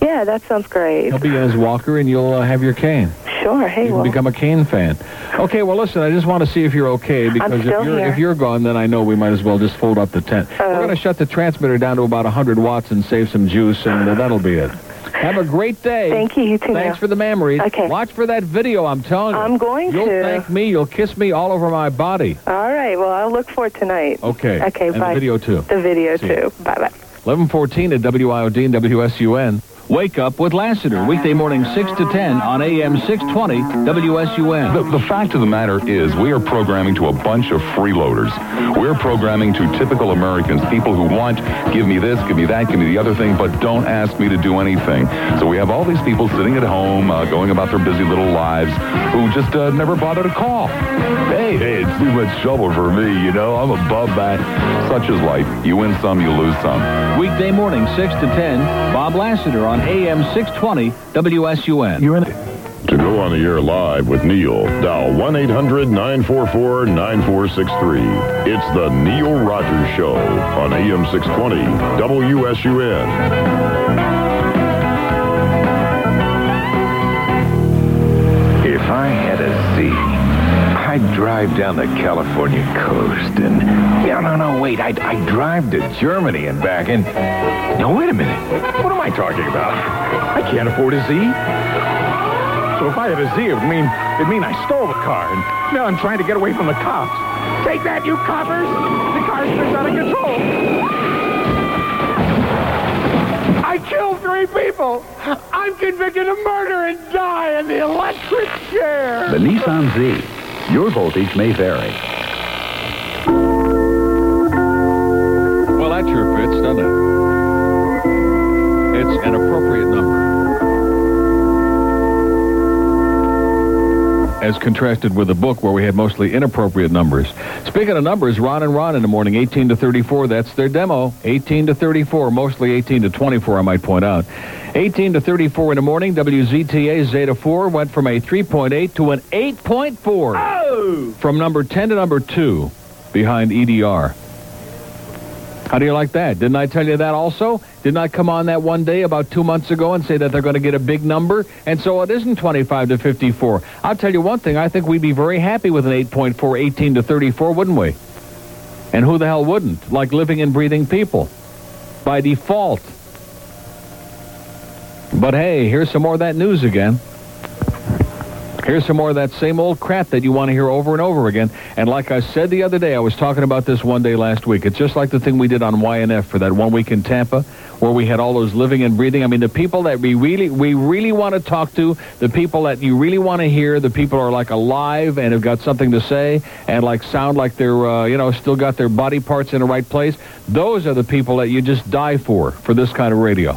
Yeah, that sounds great. He'll be in his walker, and you'll uh, have your cane. Sure. Hey, You can well, become a cane fan. Okay, well, listen, I just want to see if you're okay because if still you're here. if you're gone, then I know we might as well just fold up the tent. Oh. We're going to shut the transmitter down to about 100 watts and save some juice, and uh, that'll be it. Have a great day. Thank you. You too. Thanks now. for the memories. Okay. Watch for that video. I'm telling you. I'm going You'll to. thank me. You'll kiss me all over my body. All right. Well, I'll look for it tonight. Okay. Okay. And bye. the video too. The video See too. Bye bye. 1114 at WIOD and WSUN. Wake Up with Lassiter, weekday morning 6 to 10 on AM 620 WSUN. The, the fact of the matter is, we are programming to a bunch of freeloaders. We're programming to typical Americans, people who want, give me this, give me that, give me the other thing, but don't ask me to do anything. So we have all these people sitting at home, uh, going about their busy little lives, who just uh, never bother to call. Hey, hey, it's too much trouble for me, you know. I'm above that. Such is life. You win some, you lose some. Weekday morning 6 to 10, Bob Lassiter on AM 620 WSUN. You're in To go on the air live with Neil, dial 1-800-944-9463. It's the Neil Rogers Show on AM 620 WSUN. If I had a Z, I'd drive down the California coast and... No, no, no, wait. I'd, I'd drive to Germany and back and... No, wait a minute. What am I talking about? I can't afford a Z. So if I had a Z, it would mean, it'd mean I stole the car and now I'm trying to get away from the cops. Take that, you coppers! The car's out of control. I killed three people. I'm convicted of murder and die in the electric chair. The Nissan Z. Your voltage may vary. Well, that sure fits, doesn't it? It's an appropriate number. As contrasted with the book where we had mostly inappropriate numbers. Speaking of numbers, Ron and Ron in the morning, 18 to 34, that's their demo. 18 to 34, mostly 18 to 24, I might point out. 18 to 34 in the morning, WZTA Zeta 4 went from a 3.8 to an 8.4. From number 10 to number 2 behind EDR. How do you like that? Didn't I tell you that also? Didn't I come on that one day about two months ago and say that they're going to get a big number? And so it isn't 25 to 54. I'll tell you one thing. I think we'd be very happy with an 8.4, 18 to 34, wouldn't we? And who the hell wouldn't? Like living and breathing people. By default. But hey, here's some more of that news again. Here's some more of that same old crap that you want to hear over and over again. And like I said the other day, I was talking about this one day last week. It's just like the thing we did on YNF for that one week in Tampa, where we had all those living and breathing. I mean, the people that we really, we really want to talk to, the people that you really want to hear, the people are like alive and have got something to say and like sound like they're, uh, you know, still got their body parts in the right place. Those are the people that you just die for, for this kind of radio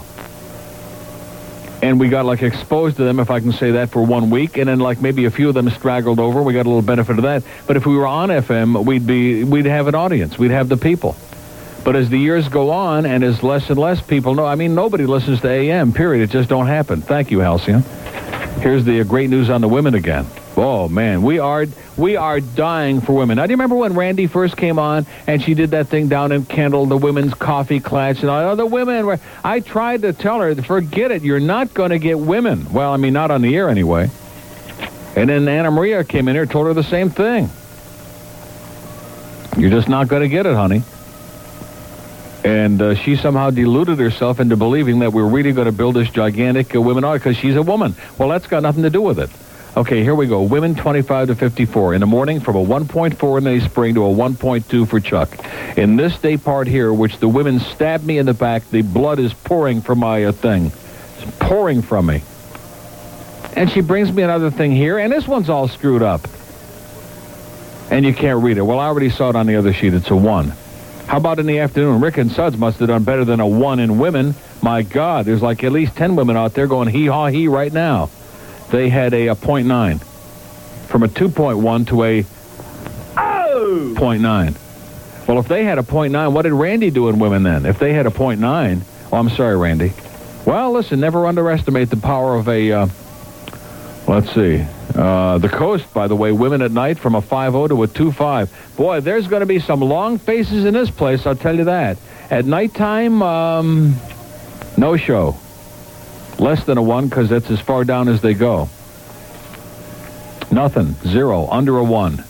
and we got like exposed to them, if I can say that, for one week, and then like maybe a few of them straggled over. We got a little benefit of that. But if we were on FM, we'd be we'd have an audience, we'd have the people. But as the years go on, and as less and less people know, I mean, nobody listens to AM. Period. It just don't happen. Thank you, Halcyon. Here's the great news on the women again. Oh man, we are we are dying for women. Now, do you remember when Randi first came on and she did that thing down in Kendall, the women's coffee clutch, and all the women were. I tried to tell her, forget it. You're not going to get women. Well, I mean, not on the air anyway. And then Anna Maria came in here, told her the same thing. You're just not going to get it, honey. And uh, she somehow deluded herself into believing that we're really going to build this gigantic uh, women because she's a woman. Well, that's got nothing to do with it. Okay, here we go. Women 25 to 54. In the morning, from a 1.4 in the spring to a 1.2 for Chuck. In this day part here, which the women stabbed me in the back, the blood is pouring from my uh, thing. It's pouring from me. And she brings me another thing here, and this one's all screwed up. And you can't read it. Well, I already saw it on the other sheet. It's a 1. How about in the afternoon? Rick and Suds must have done better than a 1 in women. My God, there's like at least 10 women out there going hee-haw-hee right now they had a, a 0.9 from a 2.1 to a oh! 0.9. Well, if they had a 0.9, what did Randi do in women then? If they had a 0.9, oh, I'm sorry, Randi. Well, listen, never underestimate the power of a, uh, let's see, uh, the coast, by the way, women at night from a 5.0 to a 2.5. Boy, there's going to be some long faces in this place, I'll tell you that. At nighttime, um, no show. Less than a 1 because that's as far down as they go. Nothing. Zero. Under a 1.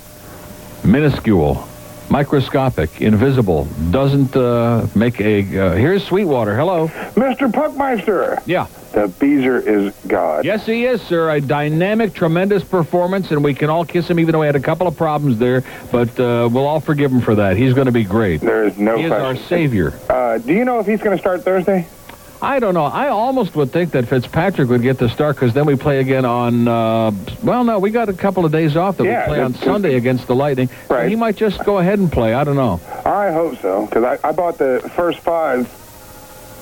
Minuscule. Microscopic. Invisible. Doesn't uh, make a... Uh, here's Sweetwater. Hello. Mr. Puckmeister. Yeah. The Beezer is God. Yes, he is, sir. A dynamic, tremendous performance, and we can all kiss him, even though he had a couple of problems there. But uh, we'll all forgive him for that. He's going to be great. There is no He is question. our savior. Uh, do you know if he's going to start Thursday? I don't know. I almost would think that Fitzpatrick would get the start because then we play again on. Uh, well, no, we got a couple of days off that Yeah, we play on Sunday against the Lightning. So Right. he might just go ahead and play. I don't know. I hope so, because I, I bought the first five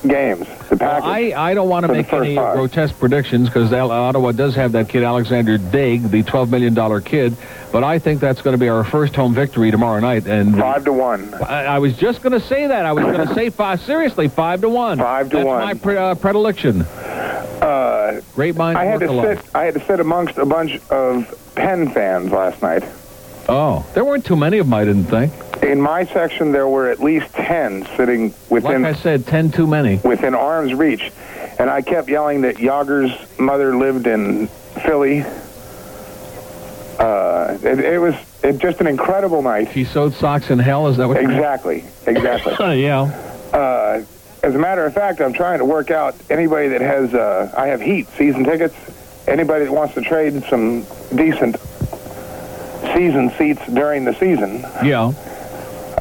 games, the package. I, I don't want to make any five. grotesque predictions because Ottawa does have that kid Alexander Daigle, the $12 million kid. But I think that's going to be our first home victory tomorrow night. And Five to one. I, I was just going to say that. I was going to say five. Seriously, five to one. Five to that's one. my pre- uh, predilection. Uh, Great minds I had work to alone. sit. I had to sit amongst a bunch of Penn fans last night. Oh, there weren't too many of them, I didn't think. In my section, there were at least ten sitting within Like I said, ten too many. within arm's reach, and I kept yelling that Jagr's mother lived in Philly. Uh, it, it was it, just an incredible night. She sewed socks in hell. Is that what? you- Exactly, exactly. yeah. Uh, as a matter of fact, I'm trying to work out anybody that has. Uh, I have Heat season tickets. Anybody that wants to trade some decent season seats during the season, Yeah.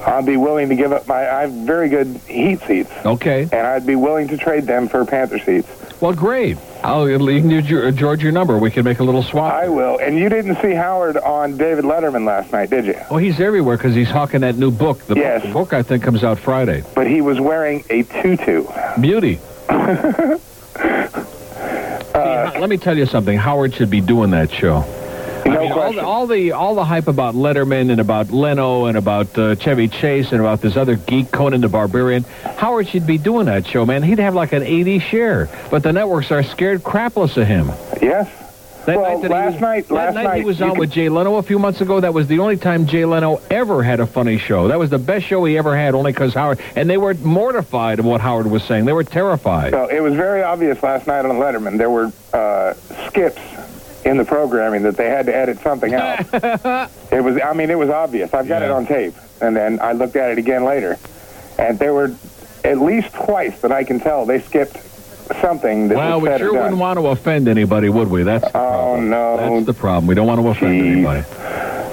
I'd be willing to give up my. I have very good Heat seats, Okay. and I'd be willing to trade them for Panther seats. Well, great. I'll you can give Geor- George your number. We can make a little swap. I will. And you didn't see Howard on David Letterman last night, did you? Oh, he's everywhere because he's hawking that new book. The, Yes. book. the book, I think, comes out Friday. But he was wearing a tutu. Beauty. See, uh, let me tell you something. Howard should be doing that show. I No mean, all, the, all the all the hype about Letterman and about Leno and about uh, Chevy Chase and about this other geek Conan the Barbarian. Howard should be doing that show, man. He'd have like an 80 share, but the networks are scared crapless of him. Yes. That Well, night that last was, night- that last night he was on could- with Jay Leno a few months ago. That was the only time Jay Leno ever had a funny show. That was the best show he ever had, only because Howard and they were mortified of what Howard was saying. They were terrified. So it was very obvious last night on Letterman. There were uh, skips in the programming that they had to edit something out. it was, I mean, it was obvious. I've got it on tape, and then I looked at it again later, and there were at least twice that I can tell they skipped something that Well, we sure wouldn't want to offend anybody, would we? That's the Oh no! That's the problem. We don't want to offend anybody.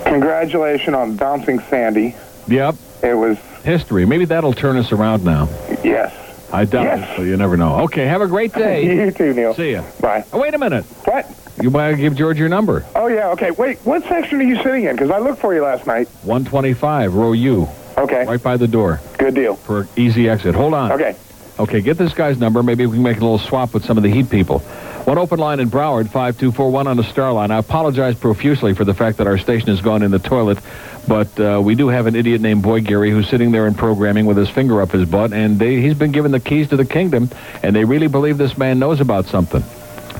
Congratulations on bouncing Sandy. Yep. It was History. Maybe that'll turn us around now. yes. I doubt Yes. it, but you never know. Okay, have a great day. you too, Neil. See ya. Bye. Oh, wait a minute. What? You might give George your number. Oh yeah. Okay. Wait. What section are you sitting in? Because I looked for you last night. 125, row U. Okay. Right by the door. Good deal. For easy exit. Hold on. Okay. Okay, get this guy's number. Maybe we can make a little swap with some of the Heat people. One open line in Broward, 5241 on the Star Line. I apologize profusely for the fact that our station has gone in the toilet, but uh, we do have an idiot named Boy Gary who's sitting there in programming with his finger up his butt, and they, he's been given the keys to the kingdom, and they really believe this man knows about something.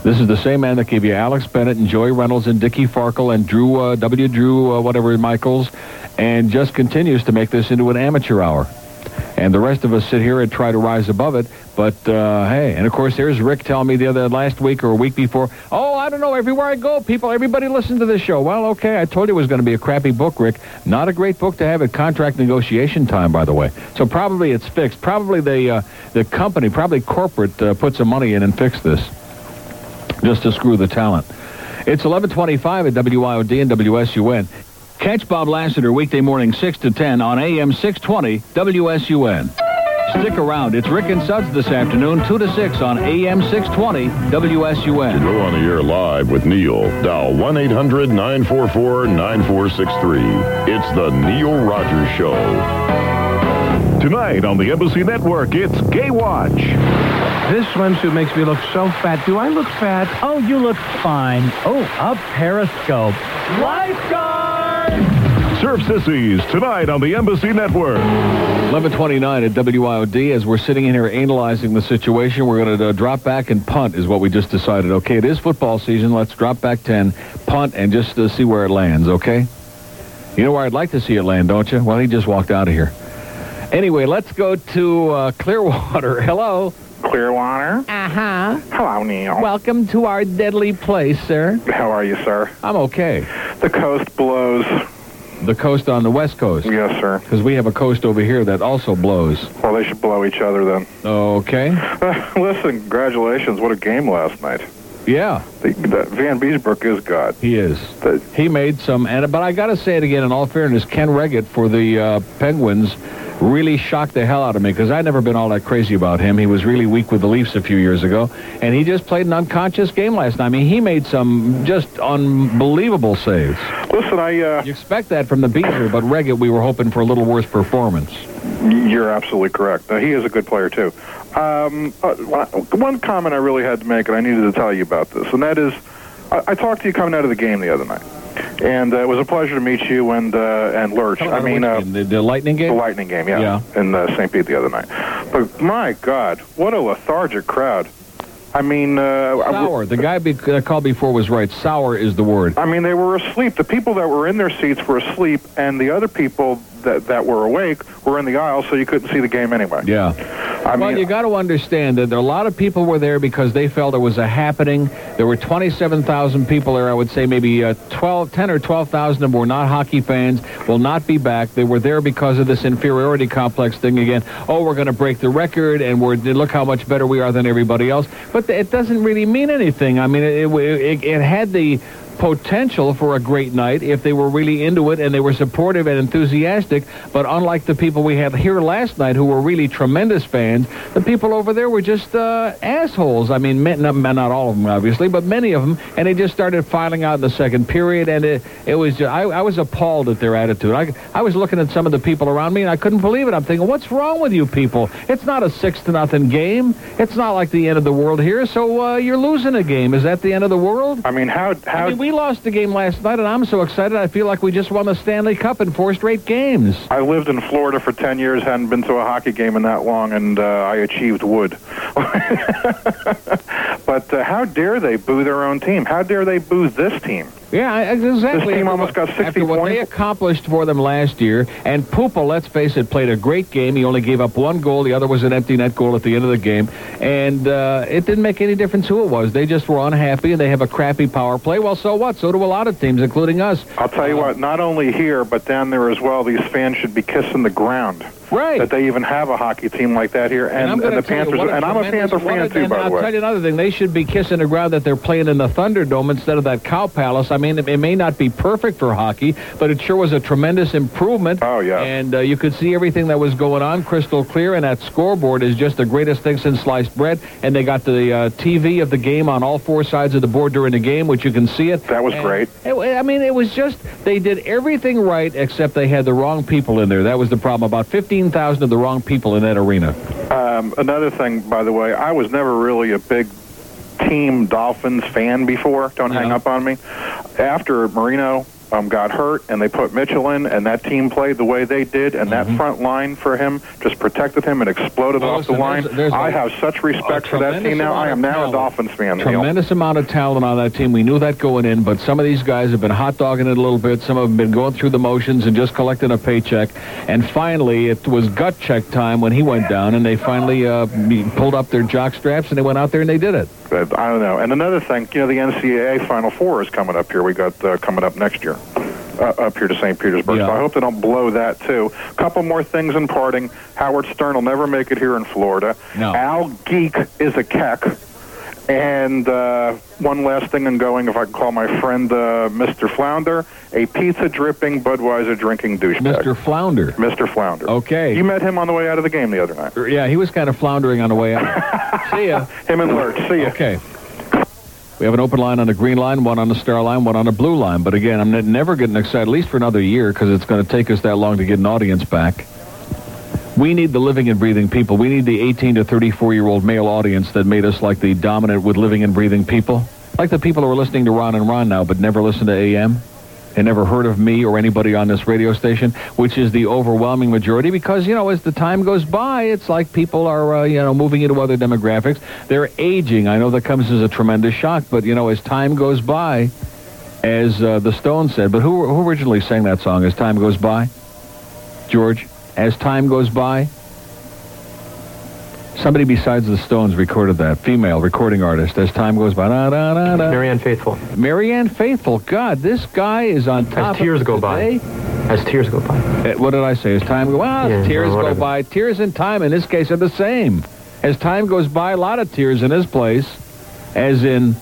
This is the same man that gave you Alex Bennett and Joy Reynolds and Dickie Farkle and Drew uh, W. Drew uh, whatever Michaels, and just continues to make this into an amateur hour. And the rest of us sit here and try to rise above it. But uh, hey, and of course, here's Rick telling me the other last week or a week before. Oh, I don't know. Everywhere I go, people, everybody listen to this show. Well, okay, I told you it was going to be a crappy book, Rick. Not a great book to have at contract negotiation time, by the way. So probably it's fixed. Probably the uh, the company, probably corporate, uh, put some money in and fixed this just to screw the talent. It's 1125 at WIOD and WSUN. Catch Bob Lassiter weekday morning 6 to 10 on AM 620 WSUN. Stick around. It's Rick and Suds this afternoon, 2 to 6 on AM 620 WSUN. Go on the air live with Neil. Dial 1 800 944 9463. It's the Neil Rogers Show. Tonight on the Embassy Network, it's Gay Watch. This swimsuit makes me look so fat. Do I look fat? Oh, you look fine. Oh, a periscope. Lifeguard! Surf Sissies, tonight on the Embassy Network. 1129 at WIOD. As we're sitting in here analyzing the situation, we're going to uh, drop back and punt, is what we just decided. Okay, it is football season. Let's drop back 10, punt, and just uh, see where it lands, okay? You know where I'd like to see it land, don't you? Well, he just walked out of here. Anyway, let's go to uh, Clearwater. Hello. Clearwater. Uh-huh. Hello, Neil. Welcome to our deadly place, sir. How are you, sir? I'm okay. The coast blows. The coast on the west coast. Yes, sir. Because we have a coast over here that also blows. Well, they should blow each other then. Okay. Listen, congratulations. What a game last night. Yeah. The, the Vanbiesbrouck is God. He is. The, He made some, and but I got to say it again. In all fairness, Ken Wregget for the uh, Penguins really shocked the hell out of me because I'd never been all that crazy about him. He was really weak with the Leafs a few years ago, and he just played an unconscious game last night. I mean, he made some just unbelievable saves. Listen, I. Uh, you expect that from the Beezer, but Wregget, we were hoping for a little worse performance. You're absolutely correct. Uh, he is a good player too. Um, uh, one comment I really had to make, and I needed to tell you about this, and that is, I, I talked to you coming out of the game the other night, and uh, it was a pleasure to meet you and uh, and Lurch. I mean, uh, the, the Lightning game. the Lightning game, yeah, in uh, St. Pete the other night. But my God, what a lethargic crowd! I mean, uh, I- Sour. The guy be, that called before was right. Sour is the word. I mean, they were asleep. The people that were in their seats were asleep, and the other people that, that were awake were in the aisle, so you couldn't see the game anyway. Yeah. I well, mean, you got to understand that there, a lot of people were there because they felt it was a happening. There were 27,000 people there. I would say maybe uh, 12, 10 or 12,000 of them were not hockey fans, will not be back. They were there because of this inferiority complex thing again. Oh, we're going to break the record, and we're look how much better we are than everybody else. But it doesn't really mean anything. I mean, it, it, it had the potential for a great night if they were really into it and they were supportive and enthusiastic. But unlike the people we had here last night who were really tremendous fans, the people over there were just uh, assholes. I mean, not, not all of them, obviously, but many of them. And they just started filing out in the second period. And it, it was just, I, I was appalled at their attitude. I, I was looking at some of the people around me and I couldn't believe it. I'm thinking, what's wrong with you people? It's not a six to nothing game. It's not like the end of the world here. So uh, you're losing a game. Is that the end of the world? I mean, how how I mean, we lost the game last night, and I'm so excited. I feel like we just won the Stanley Cup in four straight games. I lived in Florida for 10 years, hadn't been to a hockey game in that long, and uh, I achieved wood. but uh, how dare they boo their own team? How dare they boo this team? Yeah, exactly. This team almost got 60 After what points. they accomplished for them last year, and Puppa, let's face it, played a great game. He only gave up one goal. The other was an empty net goal at the end of the game, and uh, it didn't make any difference who it was. They just were unhappy, and they have a crappy power play. Well, so what? So do a lot of teams, including us. I'll tell you what, not only here, but down there as well, these fans should be kissing the ground. Right. That they even have a hockey team like that here. And, I'm and the you, Panthers, what and I'm a Panther fan, too, and by the way. I'll tell you another thing. They should be kissing the ground that they're playing in the Thunderdome instead of that Cow Palace. I mean, it, may not be perfect for hockey, but it sure was a tremendous improvement. Oh, yeah. And uh, you could see everything that was going on crystal clear, and that scoreboard is just the greatest thing since sliced bread. And they got the uh, TV of the game on all four sides of the board during the game, which you can see it. That was And great. it- I mean, it was just, they did everything right except they had the wrong people in there. That was the problem. About 15,000 of the wrong people in that arena. Um, another thing, by the way, I was never really a big team Dolphins fan before. Don't hang up on me. After Marino um, got hurt and they put Mitchell in, and that team played the way they did, and that front line for him just protected him and exploded Well, off the line. there's- there's I have such respect for that team now. I am now a. Dolphins fan. Neil. Tremendous amount of talent on that team. We knew that going in, but some of these guys have been hot dogging it a little bit. Some of them have been going through the motions and just collecting a paycheck. And finally, it was gut check time when he went down, and they finally uh, pulled up their jock straps and they went out there and they did it. But I don't know. And another thing, you know, the NCAA Final Four is coming up here. We got uh, coming up next year. Uh, up here to St. Petersburg. So I hope they don't blow that too. A couple more things in parting. Howard Stern will never make it here in Florida. No. Al Geek is a keck. And uh, one last thing in going, if I can call my friend uh, Mr. Flounder, a pizza dripping Budweiser drinking douchebag. Mr. Flounder. Mr. Flounder. Okay. You met him on the way out of the game the other night. Yeah, he was kind of floundering on the way out. See ya. Him and Lurch. See ya. Okay. We have an open line on the green line, one on the star line, one on the blue line. But again, I'm never getting excited, at least for another year, because it's going to take us that long to get an audience back. We need the living and breathing people. We need the 18 to 34 year old male audience that made us like the dominant with living and breathing people. Like the people who are listening to Ron and Ron now, but never listen to AM and never heard of me or anybody on this radio station, which is the overwhelming majority. Because you know, as the time goes by, it's like people are uh, you know moving into other demographics. They're aging. I know that comes as a tremendous shock, but you know, as time goes by, as uh, the Stones said. But who who originally sang that song? As time goes by, George. As time goes by. Somebody besides the Stones recorded that. Female recording artist. As time goes by. Da, da, da, da. Marianne Faithfull. Marianne Faithfull. God, this guy is on top As tears go by. As tears go by. Uh, what did I say? As time go well, Yeah, tears go by. Tears and time in this case are the same. As time goes by, a lot of tears in his place, as in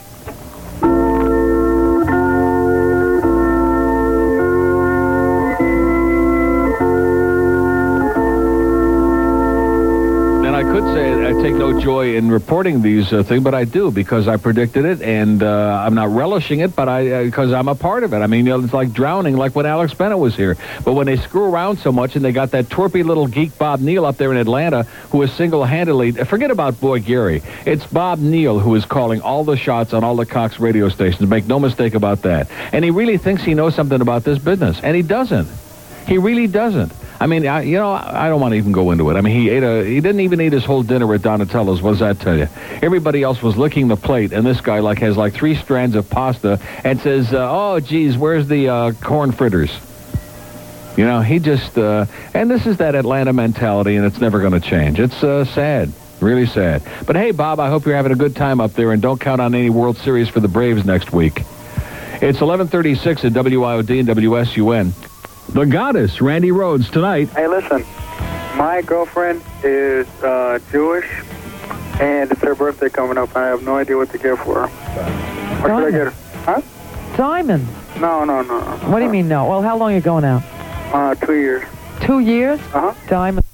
joy in reporting these uh, things, but I do because I predicted it, and uh, I'm not relishing it, but I because I'm a part of it. I mean, you know, it's like drowning, like when Alex Bennett was here. But when they screw around so much, and they got that twerpy little geek Bob Neal up there in Atlanta, who is single-handedly forget about Boy Gary. It's Bob Neal who is calling all the shots on all the Cox radio stations. Make no mistake about that. And he really thinks he knows something about this business, and he doesn't. He really doesn't. I mean, I, you know, I don't want to even go into it. I mean, he ate a, he didn't even eat his whole dinner at Donatello's. What does that tell you? Everybody else was licking the plate, and this guy like has like three strands of pasta and says, uh, "Oh, geez, where's the uh, corn fritters?" You know, he just, uh, and this is that Atlanta mentality, and it's never going to change. It's uh, sad. Really sad. But hey, Bob, I hope you're having a good time up there, and don't count on any World Series for the Braves next week. It's 1136 at WIOD and WSUN. The Goddess, Randi Rhodes, tonight. Hey, listen. My girlfriend is uh, Jewish, and it's her birthday coming up. I have no idea what to get for her. What should I get her? Huh? Diamond. No, no, no. What do you mean no? Well, how long are you going out? Uh, two years. Two years? Uh-huh. Diamond.